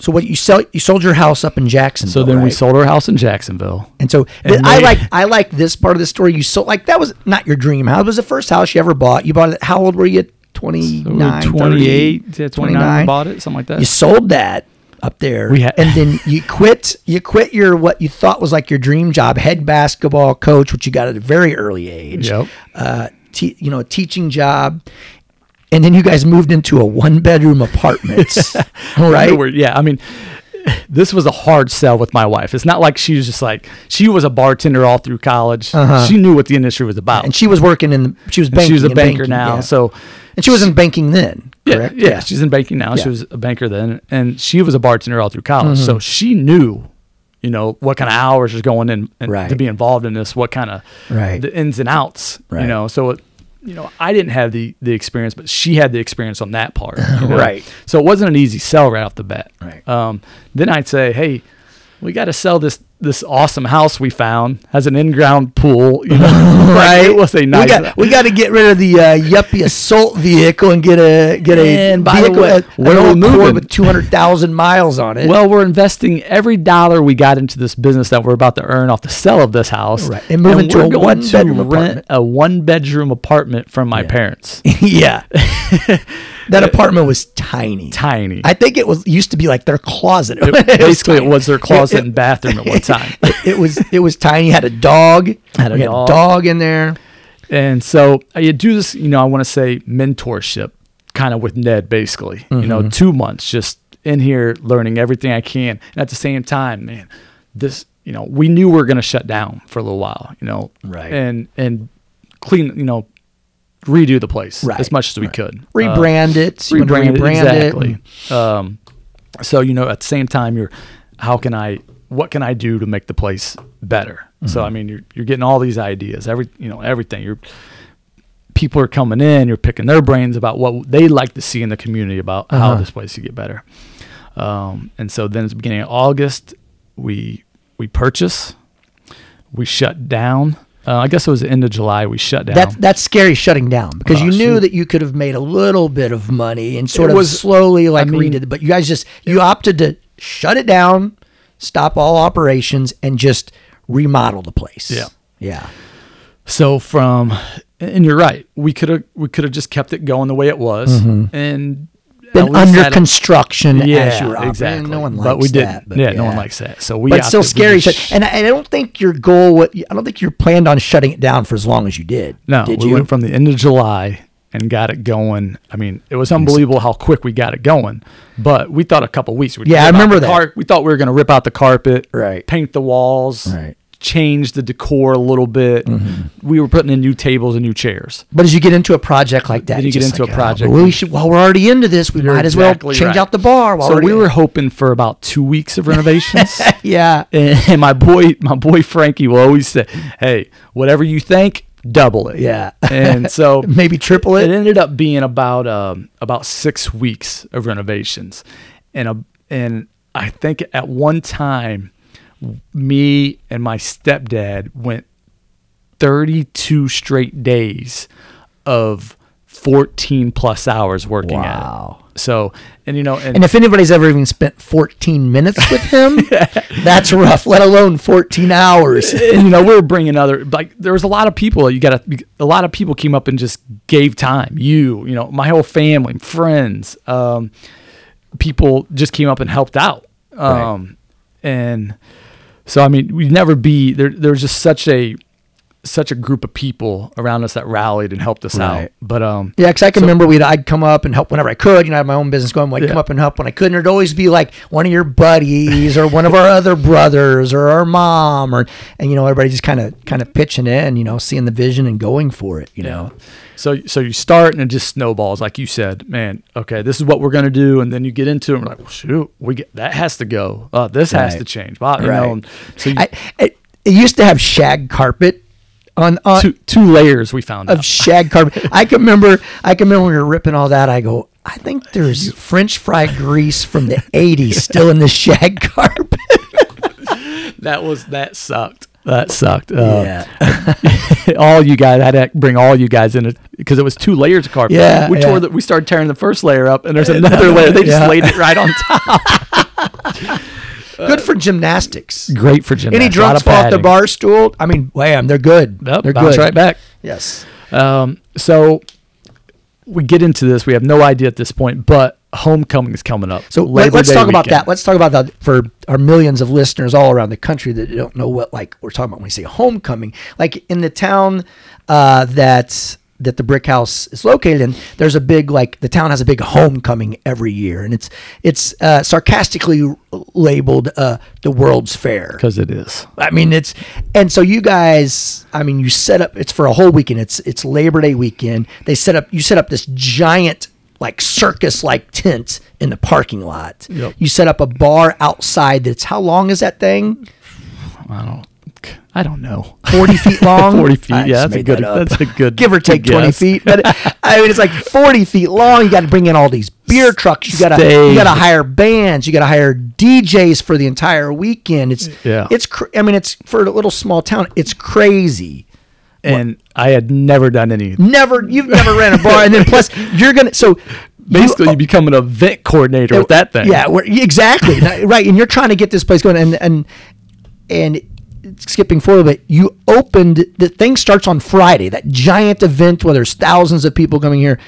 so what you sell you sold your house up in Jacksonville. so then we sold our house in Jacksonville. And so And th- I like I like this part of the story. You sold like that was not your dream house. It was the first house you ever bought. You bought it. How old were you? 29, 28, 30, yeah, 29, bought it, something like that. You sold that up there, We had- and then you quit. You quit your what you thought was like your dream job, head basketball coach, which you got at a very early age. Yep. Uh, te- you know, a teaching job, and then you guys moved into a one bedroom apartment. right? Were- yeah, I mean, this was a hard sell with my wife. It's not like she was just like she was a bartender all through college. Uh-huh. She knew what the industry was about. And she was working in the. She was And banking. she was a banker banking, now. yeah. So and she was in banking then. yeah, Correct. yeah, she's in banking now. Yeah. She was a banker then, and she was a bartender all through college. Mm-hmm. So she knew, you know, what kind of hours was going in and Right. to be involved in this. What kind of Right. the ins and outs. Right. You know, so it, you know, I didn't have the the experience, but she had the experience on that part. you know? Right. So it wasn't an easy sell right off the bat. Right. Um, then I'd say, hey, we got to sell this this awesome house we found has an in-ground pool. You know, Like, right. It was a nice. We got, we got to get rid of the uh, yuppie assault vehicle and get a get a And by the vehicle way, uh, where we moving? with two hundred thousand miles on it. well, we're investing every dollar we got into this business that we're about to earn off the sale of this house, Right. And move into we're a going one-bedroom to apartment. a one-bedroom apartment from my Yeah. parents. yeah, that apartment was tiny. Tiny. I think it was used to be like their closet. It- was basically, it was their closet It- and bathroom at one time. it, it was it was tiny. Had a dog. Had a We dog. dog in there. And so I do this, you know, I want to say mentorship kind of with Ned, basically. You know, Mm-hmm. two months just in here learning everything I can. And at the same time, man, this, you know, we knew we were going to shut down for a little while, you know, Right. and, and clean, you know, redo the place Right, as much as we right. could. Uh, Rebrand it. You rebrand, rebrand it it exactly. Um, so you know, at the same time, you're how can I, what can I do to make the place better? Mm-hmm. So I mean, you're you're getting all these ideas, every you know everything. You're people are coming in, you're picking their brains about what they like to see in the community about how Uh-huh. this place could get better. Um, and so then at the beginning of August, we we purchase, we shut down. Uh, I guess it was the end of July. We shut down. That's that's scary shutting down because Oh, you knew shoot. that you could have made a little bit of money and sort It of was- slowly like I mean- redid it. But you guys just you opted to shut it down, stop all operations, and just remodel the place. Yeah. yeah, So from and you're right. We could have we could have just kept it going the way it was and at been under had it- construction yeah, as you were operating. exactly. No one likes but we didn't. that. But yeah, no one likes that. So we. But it's still scary. just- shut- and I, I don't think your goal. What I don't think you planned on shutting it down for as long as you did. no, did we you? went from the end of July and got it going. I mean, it was unbelievable how quick we got it going. But we thought a couple weeks. We'd Yeah, I remember that. car- we thought we were going to rip out the carpet, Right. paint the walls, Right. Change the decor a little bit. Mm-hmm. We were putting in new tables and new chairs. But as you get into a project like that, Then you get into like, a project- Oh, well, we should. While we're already into this, we You're might as exactly well change right. out the bar. While so we're we were hoping for about two weeks of renovations. yeah. and my boy, my boy Frankie will always say, "Hey, whatever you think, double it." Yeah. and so Maybe triple it it. ended up being about um, about six weeks of renovations, and a, and I think at one time, me and my stepdad went 32 straight days of 14 plus hours working Wow. at it. So, and you know, and, And if anybody's ever even spent 14 minutes with him, that's rough, let alone 14 hours. and, you know, we were bringing other like there was a lot of people. You got to a lot of people came up and just gave time. You, you know, my whole family, friends, um, people just came up and helped out. Um, and so I mean, we'd never be there. There was just such a such a group of people around us that rallied and helped us out. But um, Yeah, because I can remember we'd I'd come up and help whenever I could. You know, I had my own business going. I'd Yeah. come up and help when I could. And it'd always be like one of your buddies or one of our other brothers or our mom or and you know everybody just kind of kind of pitching in. You know, seeing the vision and going for it. You know. So so you start and it just snowballs, like you said. Man, okay, this is what we're gonna do, and then you get into it. And we're like, well, shoot, we get that has to go. Uh, this has to change. Wow, you Right. know. and So you, I, it, it used to have shag carpet on on two two layers we found of out. shag carpet. I can remember. I can remember when we were ripping all that. I go. I think there's French fry grease from the '80s still in the shag carpet. That was that sucked. That sucked. Uh, yeah. all you guys I had to bring all you guys in it because it was two layers of carpet. Yeah, we yeah. tore the, we started tearing the first layer up, and there's another layer. They just Yeah. laid it right on top. Good for gymnastics. Great for gymnastics. Any drunks fall off the bar stool? I mean, wham, they're good. Yep, they're good. right back. Yes. Um, so we get into this. We have no idea at this point, but homecoming is coming up. So let's Day talk about weekend. that. Let's talk about that for our millions of listeners all around the country that don't know what like we're talking about when we say homecoming. Like in the town uh, that that the brick house is located in, there's a big like the town has a big homecoming every year, and it's it's uh, sarcastically labeled uh, the World's Fair. because it is. I mean, it's and so you guys. I mean, you set up. It's for a whole weekend. It's it's Labor Day weekend. They set up. You set up this giant like circus like tent in the parking lot. Yep. You set up a bar outside. That's how long is that thing? I don't. I don't know. Forty feet long. 40 feet, I yeah, that's a good- that that's a good- Give or take twenty guess. feet. But I mean, it's like forty feet long. You got to bring in all these beer trucks. You got to you got to hire bands. You got to hire DJs for the entire weekend. It's Yeah. It's cr- I mean, it's for a little small town. It's crazy. And I had never done any. Never, you've never ran a bar, and then plus you're gonna so Basically, you, you become an event coordinator with that thing. Yeah, exactly right, and you're trying to get this place going, and and and skipping forward, but you opened the thing starts on Friday. That giant event where there's thousands of people coming here.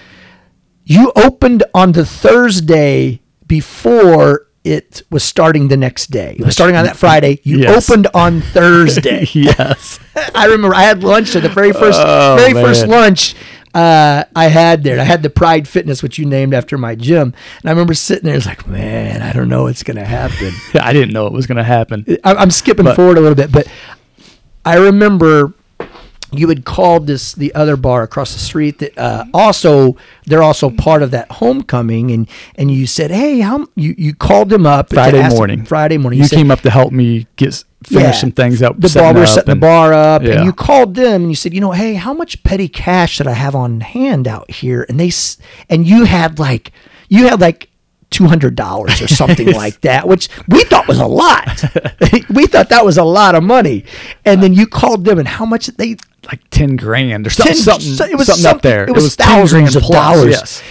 You opened on the Thursday before it was starting the next day. It was starting on that Friday. You Yes. opened on Thursday. yes. I remember I had lunch at the very first Oh, very first lunch uh, I had there. I had the Pride Fitness, which you named after my gym, and I remember sitting there. It's like, man, I don't know what's gonna happen. I didn't know it was going to happen. I- I'm skipping But- forward a little bit, but I remember you had called this the other bar across the street that uh, also they're also part of that homecoming, and and you said, hey, how you you called them up Friday ask them- morning. Friday morning. You said, came up to help me get finish Yeah. some things up. the bar we were setting the bar up Yeah. and you called them and you said you know hey how much petty cash should i have on hand out here and they and you had like you had like $200 or something like that which we thought was a lot we thought that was a lot of money and then you called them and how much they like ten grand or something. 10 something, it was something up there. It was, 10 thousands grand of plus, dollars. Yes.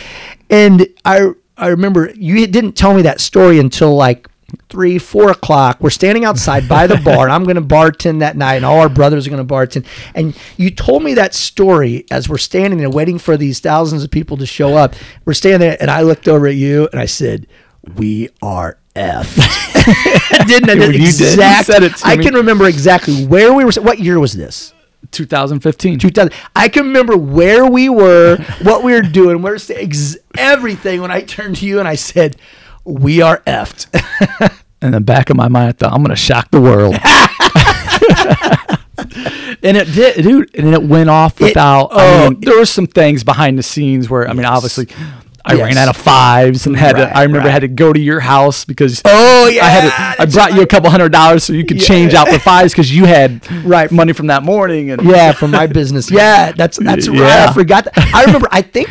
And I I remember you didn't tell me that story until like three, four o'clock. We're standing outside by the bar, and I'm going to bartend that night, and all our brothers are going to bartend. And you told me that story as we're standing there waiting for these thousands of people to show up. We're standing there, and I looked over at you, and I said, "We are." F didn't I? You did. You Exact- said it to I can remember exactly where we were. What year was this? 2015. 2000. I can remember where we were, what we were doing, where ex- everything. When I turned to you and I said, "We are effed." in the back of my mind, I thought I'm going to shock the world. and it did, dude. And it went off without. I oh, mean, there were some things behind the scenes where I mean, Yes. obviously, I Yes. ran out of fives and had Right, to. I remember right. had to go to your house because Oh, yeah I had. yeah, To, I brought you a couple hundred dollars so you could change out the fives because you had Right. money from that morning and yeah, from my business. Yeah, that's that's right. I forgot. That. I remember. I think.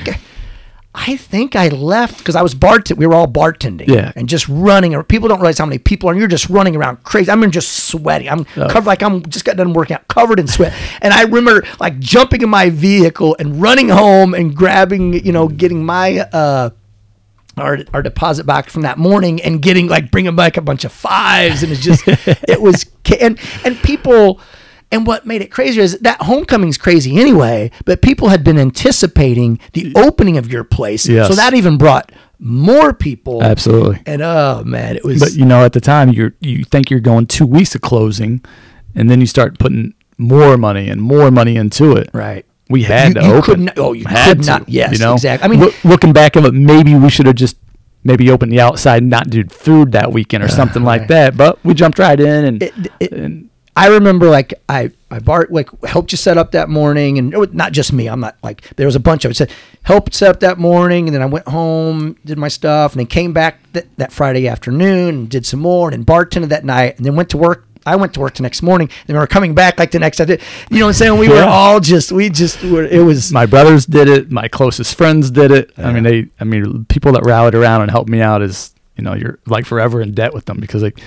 I think I left because I was bartending. We were all bartending, Yeah. and just running. around. People don't realize how many people are. and You're just running around crazy. I'm just sweating. I'm covered like I'm just got done working out, covered in sweat. and I remember like jumping in my vehicle and running home and grabbing, you know, getting my uh, our, our deposit back from that morning and getting like bringing back a bunch of fives and it's just it was and and people and what made it crazier is that homecoming's crazy anyway but people had been anticipating the opening of your place Yes. so that even brought more people Absolutely. and oh man it was But you know, at the time, you're you think you're going two weeks of closing, and then you start putting more money and more money into it. right We had You- to you open. not- oh, you had could to, not- yes, you know? exactly. I mean- Loo- looking back of it, maybe we should have just maybe opened the outside, and not do food that weekend or something like that. But we jumped right in, and, It- it- and I remember like I I Bart like helped you set up that morning, and it was not just me. I'm not like there was a bunch of it. Said helped set up that morning, and then I went home, did my stuff, and then came back th- that Friday afternoon and did some more, and then bartended that night, and then went to work. I went to work the next morning, and we were coming back like the next day. You know what I'm saying? We were all just we just were. It was my brothers did it. My closest friends did it. I mean, they. I mean, people that rallied around and helped me out is you know you're like forever in debt with them because like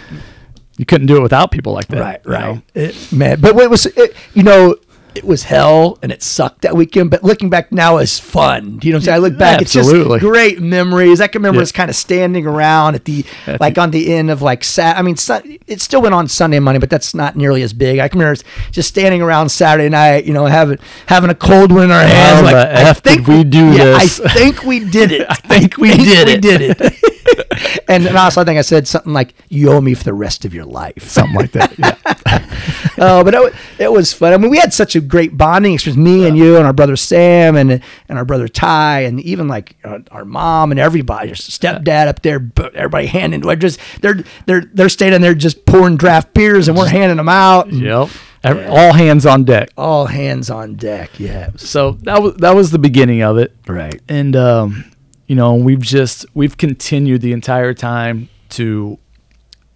you couldn't do it without people like that. right, you right, know? It- man. But it was it, you know. It was hell and it sucked that weekend, but looking back now is fun. Do you know what I'm saying? I look back, Absolutely. it's just great memories. I can remember Yeah. us kind of standing around at the At like the- on the end of like Sat. I mean, Sun- it still went on Sunday and Monday, but that's not nearly as big. I can remember us just standing around Saturday night, you know, having having a cold one in our hands. Like, F did we do yeah, this? I think we did it. I think we did it. we it. did it. and, and also, I think I said something like, "You owe me for the rest of your life." Something like that. Yeah. Oh, but it, it was fun. I mean, we had such a great bonding experience. Me and you and our brother Sam and and our brother Ty and even like our, our mom and everybody, your stepdad up there, everybody handing. We're just they're they're they're standing there just pouring draft beers and we're handing them out. yep. Every- All hands on deck. All hands on deck. Yeah. So that was that was the beginning of it. Right. and um, you know we've just we've continued the entire time to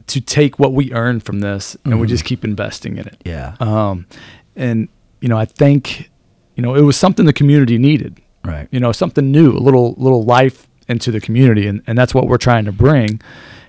to take what we earn from this and we just keep investing in it Yeah. um, and you know i think you know it was something the community needed Right. you know something new a little little life into the community and, and that's what we're trying to bring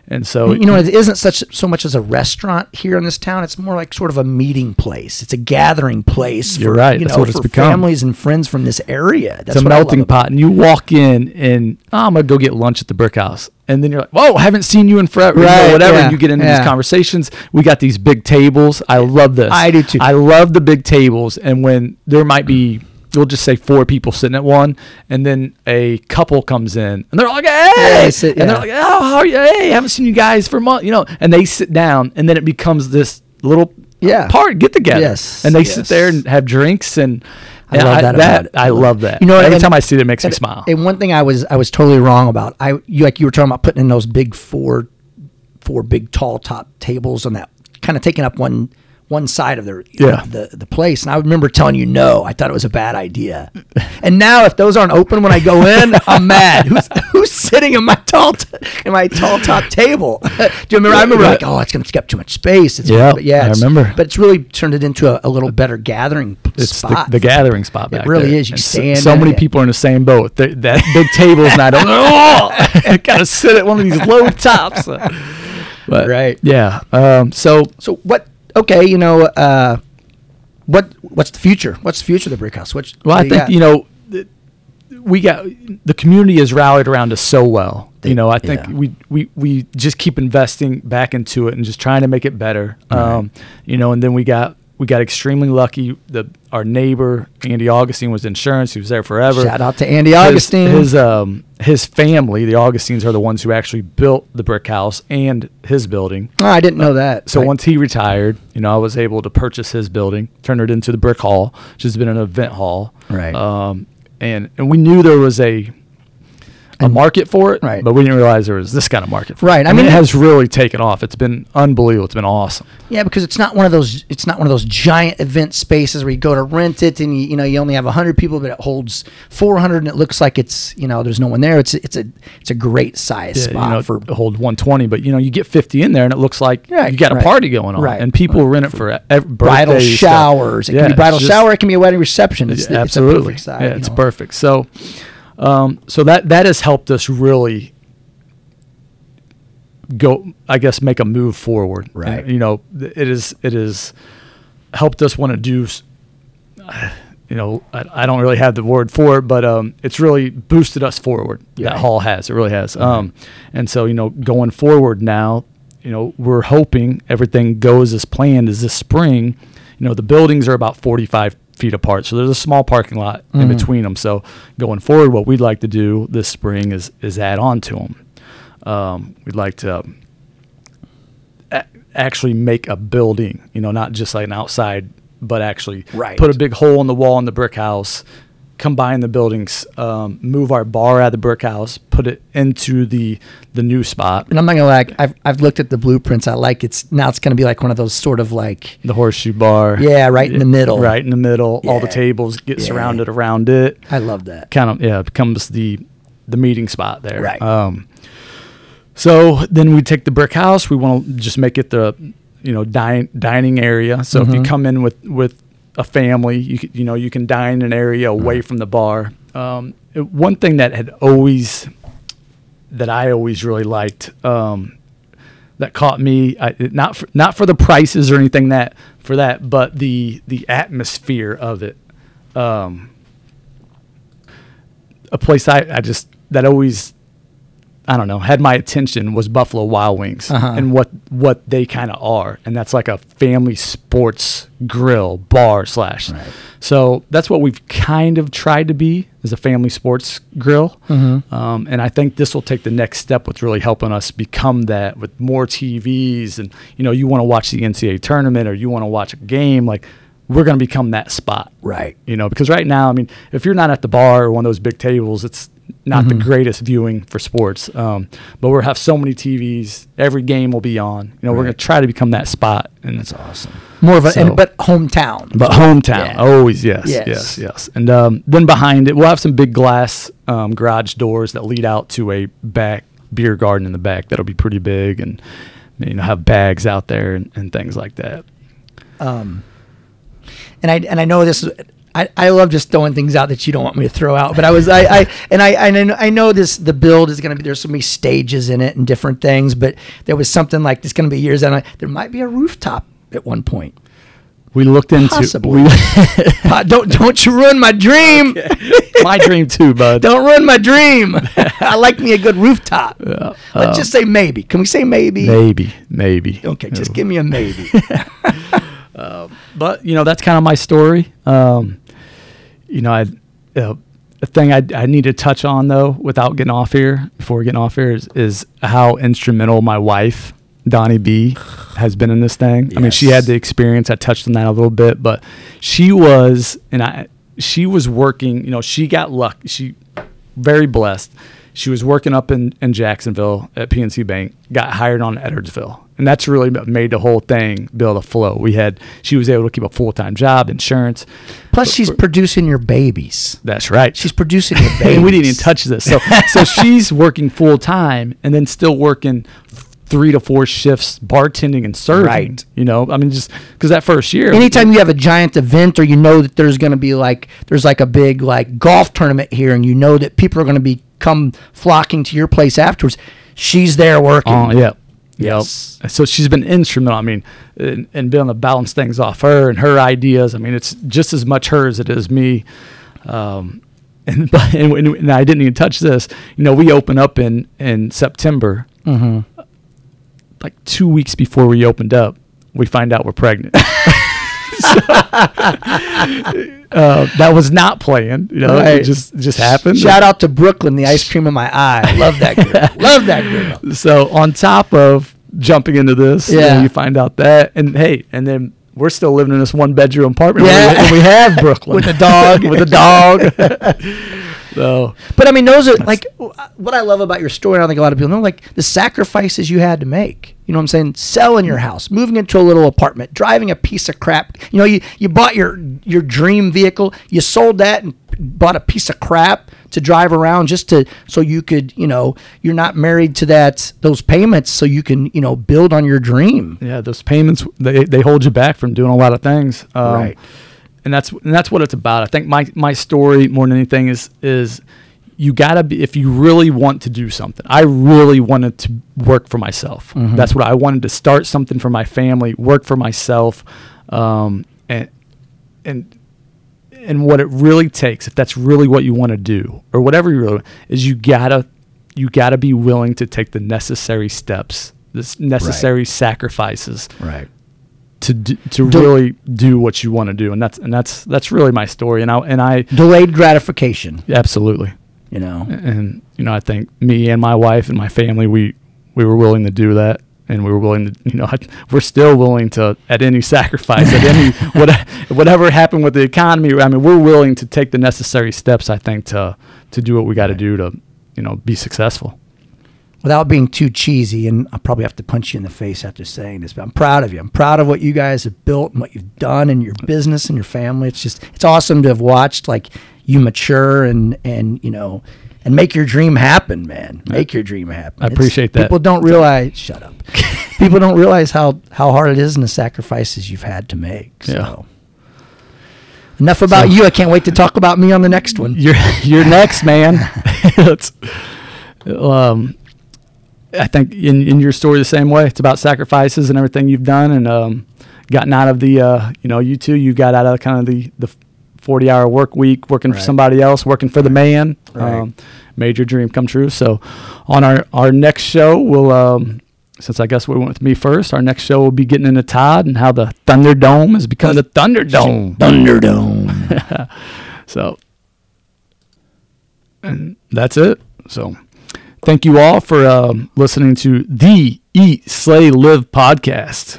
and so you know, it isn't such so much as a restaurant here in this town. It's more like sort of a meeting place. It's a gathering place. You're for, right. You That's know, what it's become. families and friends from this area. That's it's a what I love melting pot and you walk in and oh, i'm gonna go get lunch at the brick house and then you're like whoa I haven't seen you in forever you know, Right, whatever yeah, and you get into yeah. these conversations we got these big tables i love this I do too. i love the big tables and when there might be we'll just say four people sitting at one and then a couple comes in and they're like hey Yeah, sit- and they're like oh how are you hey I haven't seen you guys for months," you know and they sit down and then it becomes this little Yeah. part get together Yes, and they yes. sit there and have drinks and I yeah, love that about it. I love that. You know, every and- time I see it, it makes me smile. And one thing I was I was totally wrong about. I you like you were talking about putting in those big four four big tall top tables on that kind of taking up one one side of the Yeah. the the place. And I remember telling you no. I thought it was a bad idea. And now if those aren't open when I go in, I'm mad. Who's who's sitting in my tall t- in my tall top table? Do you remember? I remember like, oh, it's going to take up too much space. It's, Yeah, but yeah, I it's- remember. But it's really turned it into a, a little better gathering it's the, spot. the gathering spot back really there. is. You And so, stand so in many it. people are in the same boat. That big tables, don't. Oh, gotta sit at one of these low tops. But, Right. Yeah. Um, so So what? Okay, you know, uh, what what's the future? What's the future of the brick house? Well, what I do think got? you know, th- we got the community has rallied around us so well. They- you know, I think yeah. we, we we just keep investing back into it and just trying to make it better. Um, you know, and then we got we got extremely lucky. The our neighbor Andy Augustine was insurance. He was there forever. Shout out to Andy Augustine. His, um his family, the Augustines, are the ones who actually built the brick house and his building. oh, I didn't know that. So once he retired, you know, I was able to purchase his building, turn it into the brick hall, which has been an event hall. Right. Um, and and we knew there was a a market for it, Right. But we didn't realize there was this kind of market. for Right, It. I I mean, it has really taken off. It's been unbelievable. It's been awesome. yeah, because it's not one of those. It's not one of those giant event spaces where you go to rent it and you, you know you only have hundred people, but it holds four hundred and it looks like it's you know there's no one there. It's it's a it's a great size Yeah, spot you know, for hold 120, but you know, you get 50 in there, and it looks like Right, you got a party going on, Right, and people rent it for ev- bridal stuff. showers. It Yeah, can be it's bridal just- shower. It can be a wedding reception. It's, Yeah, it's a absolutely. perfect size. yeah, you it's know. perfect. So, Um, so that that has helped us really go, I guess, make a move forward. Right. And, you know, it is it is helped us want to do. You know, I, I don't really have the word for it, but um, it's really boosted us forward. Yeah. That hall has, it really has. Um, and so you know, going forward now, you know, we're hoping everything goes as planned. Is this spring? You know, the buildings are about forty-five feet apart, so there's a small parking lot in between them. So going forward, what we'd like to do this spring is is add on to them. Um, we'd like to a- actually make a building, you know, not just like an outside, but actually Right. put a big hole in the wall in the brick house, combine the buildings, um, move our bar out of the brick house, put it into the the new spot, And I'm not gonna lie, I've I've looked at the blueprints. I like it's now it's gonna be like one of those sort of like the horseshoe bar. Yeah, right in the middle. Right in the middle. All the tables get Yeah. surrounded around it. I love that. kind of yeah it becomes the the meeting spot there Right. um so then we take the brick house we want to just make it the you know dine, dining area so if you come in with with a family. You you know you can dine in an area away from the bar. Um one thing that had always that I always really liked um that caught me I, not for, not for the prices or anything that for that but the the atmosphere of it. Um a place I, I just that always I don't know had my attention was Buffalo Wild Wings Uh-huh. and what what they kind of are, and that's like a family sports grill bar slash. Right. So that's what we've kind of tried to be as a family sports grill, Mm-hmm. um, and I think this will take the next step with really helping us become that with more TVs and you know you want to watch the NCAA tournament or you want to watch a game like we're going to become that spot Right. you know because right now i mean if you're not at the bar or one of those big tables it's not Mm-hmm. the greatest viewing for sports um, but we'll have so many tvs every game will be on you know we're going to try to become that spot and it's Awesome. More of a So- and, but hometown. but hometown Yeah. always yes, Yes. yes yes and um, then behind it we'll have some big glass um, garage doors that lead out to a back beer garden in the back that'll be pretty big and you know have bags out there and, and things like that Um, and I and I know this is. I, I love just throwing things out that you don't want me to throw out, but I was I, I and I know, I know this the build is going to be there's so many stages in it and different things, but there was something like there's going to be years and I, there might be a rooftop at one point. we looked into Possibly. we, don't don't you ruin my dream! my dream too bud Don't ruin my dream. I like me a good rooftop. Let's um, just say maybe. Can we say maybe? maybe maybe Okay, just give me a maybe. But you know that's kind of my story. Um, you know, I uh, a thing I, I need to touch on though, without getting off here, before getting off here, is, is how instrumental my wife Donnie B has been in this thing. I mean, she had the experience. I touched on that a little bit, but she was, and I, she was working. You know, she got luck. She very blessed. She was working up in, in Jacksonville at PNC Bank, got hired on Edwardsville. And that's really made the whole thing able to flow. We had, she was able to keep a full time job, insurance. Plus, she's producing your babies. That's right. She's producing your babies. and we didn't even touch this. So, so she's working full time and then still working three to four shifts, bartending and serving. Right. You know, I mean, just because that first year, anytime you have a giant event or you know that there's going to be like there's like a big like golf tournament here and you know that people are going to be come flocking to your place afterwards she's there working Oh, yeah. Yes. Yep. So she's been instrumental. I mean, and, and being able to balance things off her and her ideas. I mean, it's just as much her as it is me. Um, and, but, and, and I didn't even touch this. You know, we open up in, in September. Mm-hmm. Like two weeks before we opened up, we find out we're pregnant. Uh, that was not planned. You know, Right. it just just happened. shout out to brooklyn the ice cream in my eye love that girl love that girl so on top of jumping into this, you, know, Yeah. you find out that, and hey, and then we're still living in this one bedroom apartment. Yeah. and we have Brooklyn With a dog. with a dog. so but i mean those are like what i love about your story i think a lot of people know like the sacrifices you had to make you know what i'm saying selling your house moving into a little apartment driving a piece of crap you know you, you bought your your dream vehicle you sold that and bought a piece of crap to drive around just to so you could you know you're not married to that those payments so you can you know build on your dream yeah, those payments they they hold you back from doing a lot of things. Um, Right. And that's and that's what it's about. I think my my story more than anything is is you gotta be if you really want to do something. I really wanted to work for myself. That's what I wanted to start something for my family, work for myself, um, and and and what it really takes, if that's really what you want to do, or whatever you really is, you gotta you gotta be willing to take the necessary steps, this necessary sacrifices Right. to do, to really do what you want to do, and that's and that's that's really my story, and I and I Delayed gratification. absolutely, You know. and you know I think me and my wife and my family we we were willing to do that, and we were willing to you know we're still willing to at any sacrifice at any what, whatever happened with the economy. I mean we're willing to take the necessary steps I think to to do what we got to do to you know be successful. without being too cheesy, and I'll probably have to punch you in the face after saying this, but I'm proud of you. I'm proud of what you guys have built and what you've done in your business and your family. It's just it's awesome to have watched like you mature and and you know and make your dream happen, man. Make your dream happen. I It's- appreciate that. People don't realize. Shut up. people don't realize how how hard it is and the sacrifices you've had to make. So. Yeah. Enough about So- you. I can't wait to talk about me on the next one. You're you're next, man. it's, um, I think in in your story the same way. It's about sacrifices and everything you've done and um, gotten out of the uh, you know you too. You got out of kind of the the forty hour work week, working for somebody else, working for the man. Right. Um, made your dream come true. So on our our next show, we'll. Um, since I guess we went with me first, our next show will be getting into Todd and how the Thunderdome has become the Thunderdome. Thunderdome. So, and that's it. So, thank you all for um, listening to the Eat, Slay, Live podcast.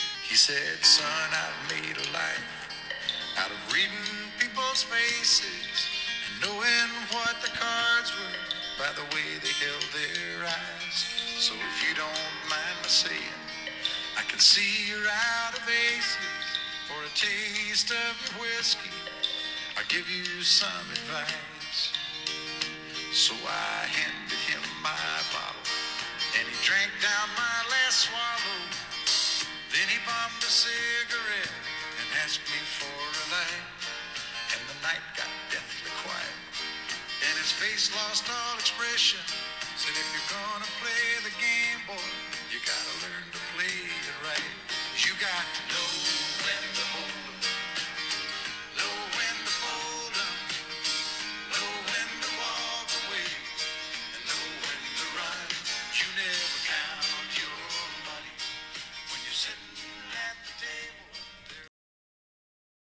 He said, Son, I've made a life out of reading people's faces and knowing what the cards were by the way they held their eyes. So if you don't mind my saying, I can see you're out of aces for a taste of whiskey. I'll give you some advice. So I handed him my bottle, and he drank down my last swallow. Then he bummed a cigarette and asked me for a light. And the night got deathly quiet, and his face lost all expression. Said, if you're gonna play the game, boy, you gotta learn to play it right. You got to know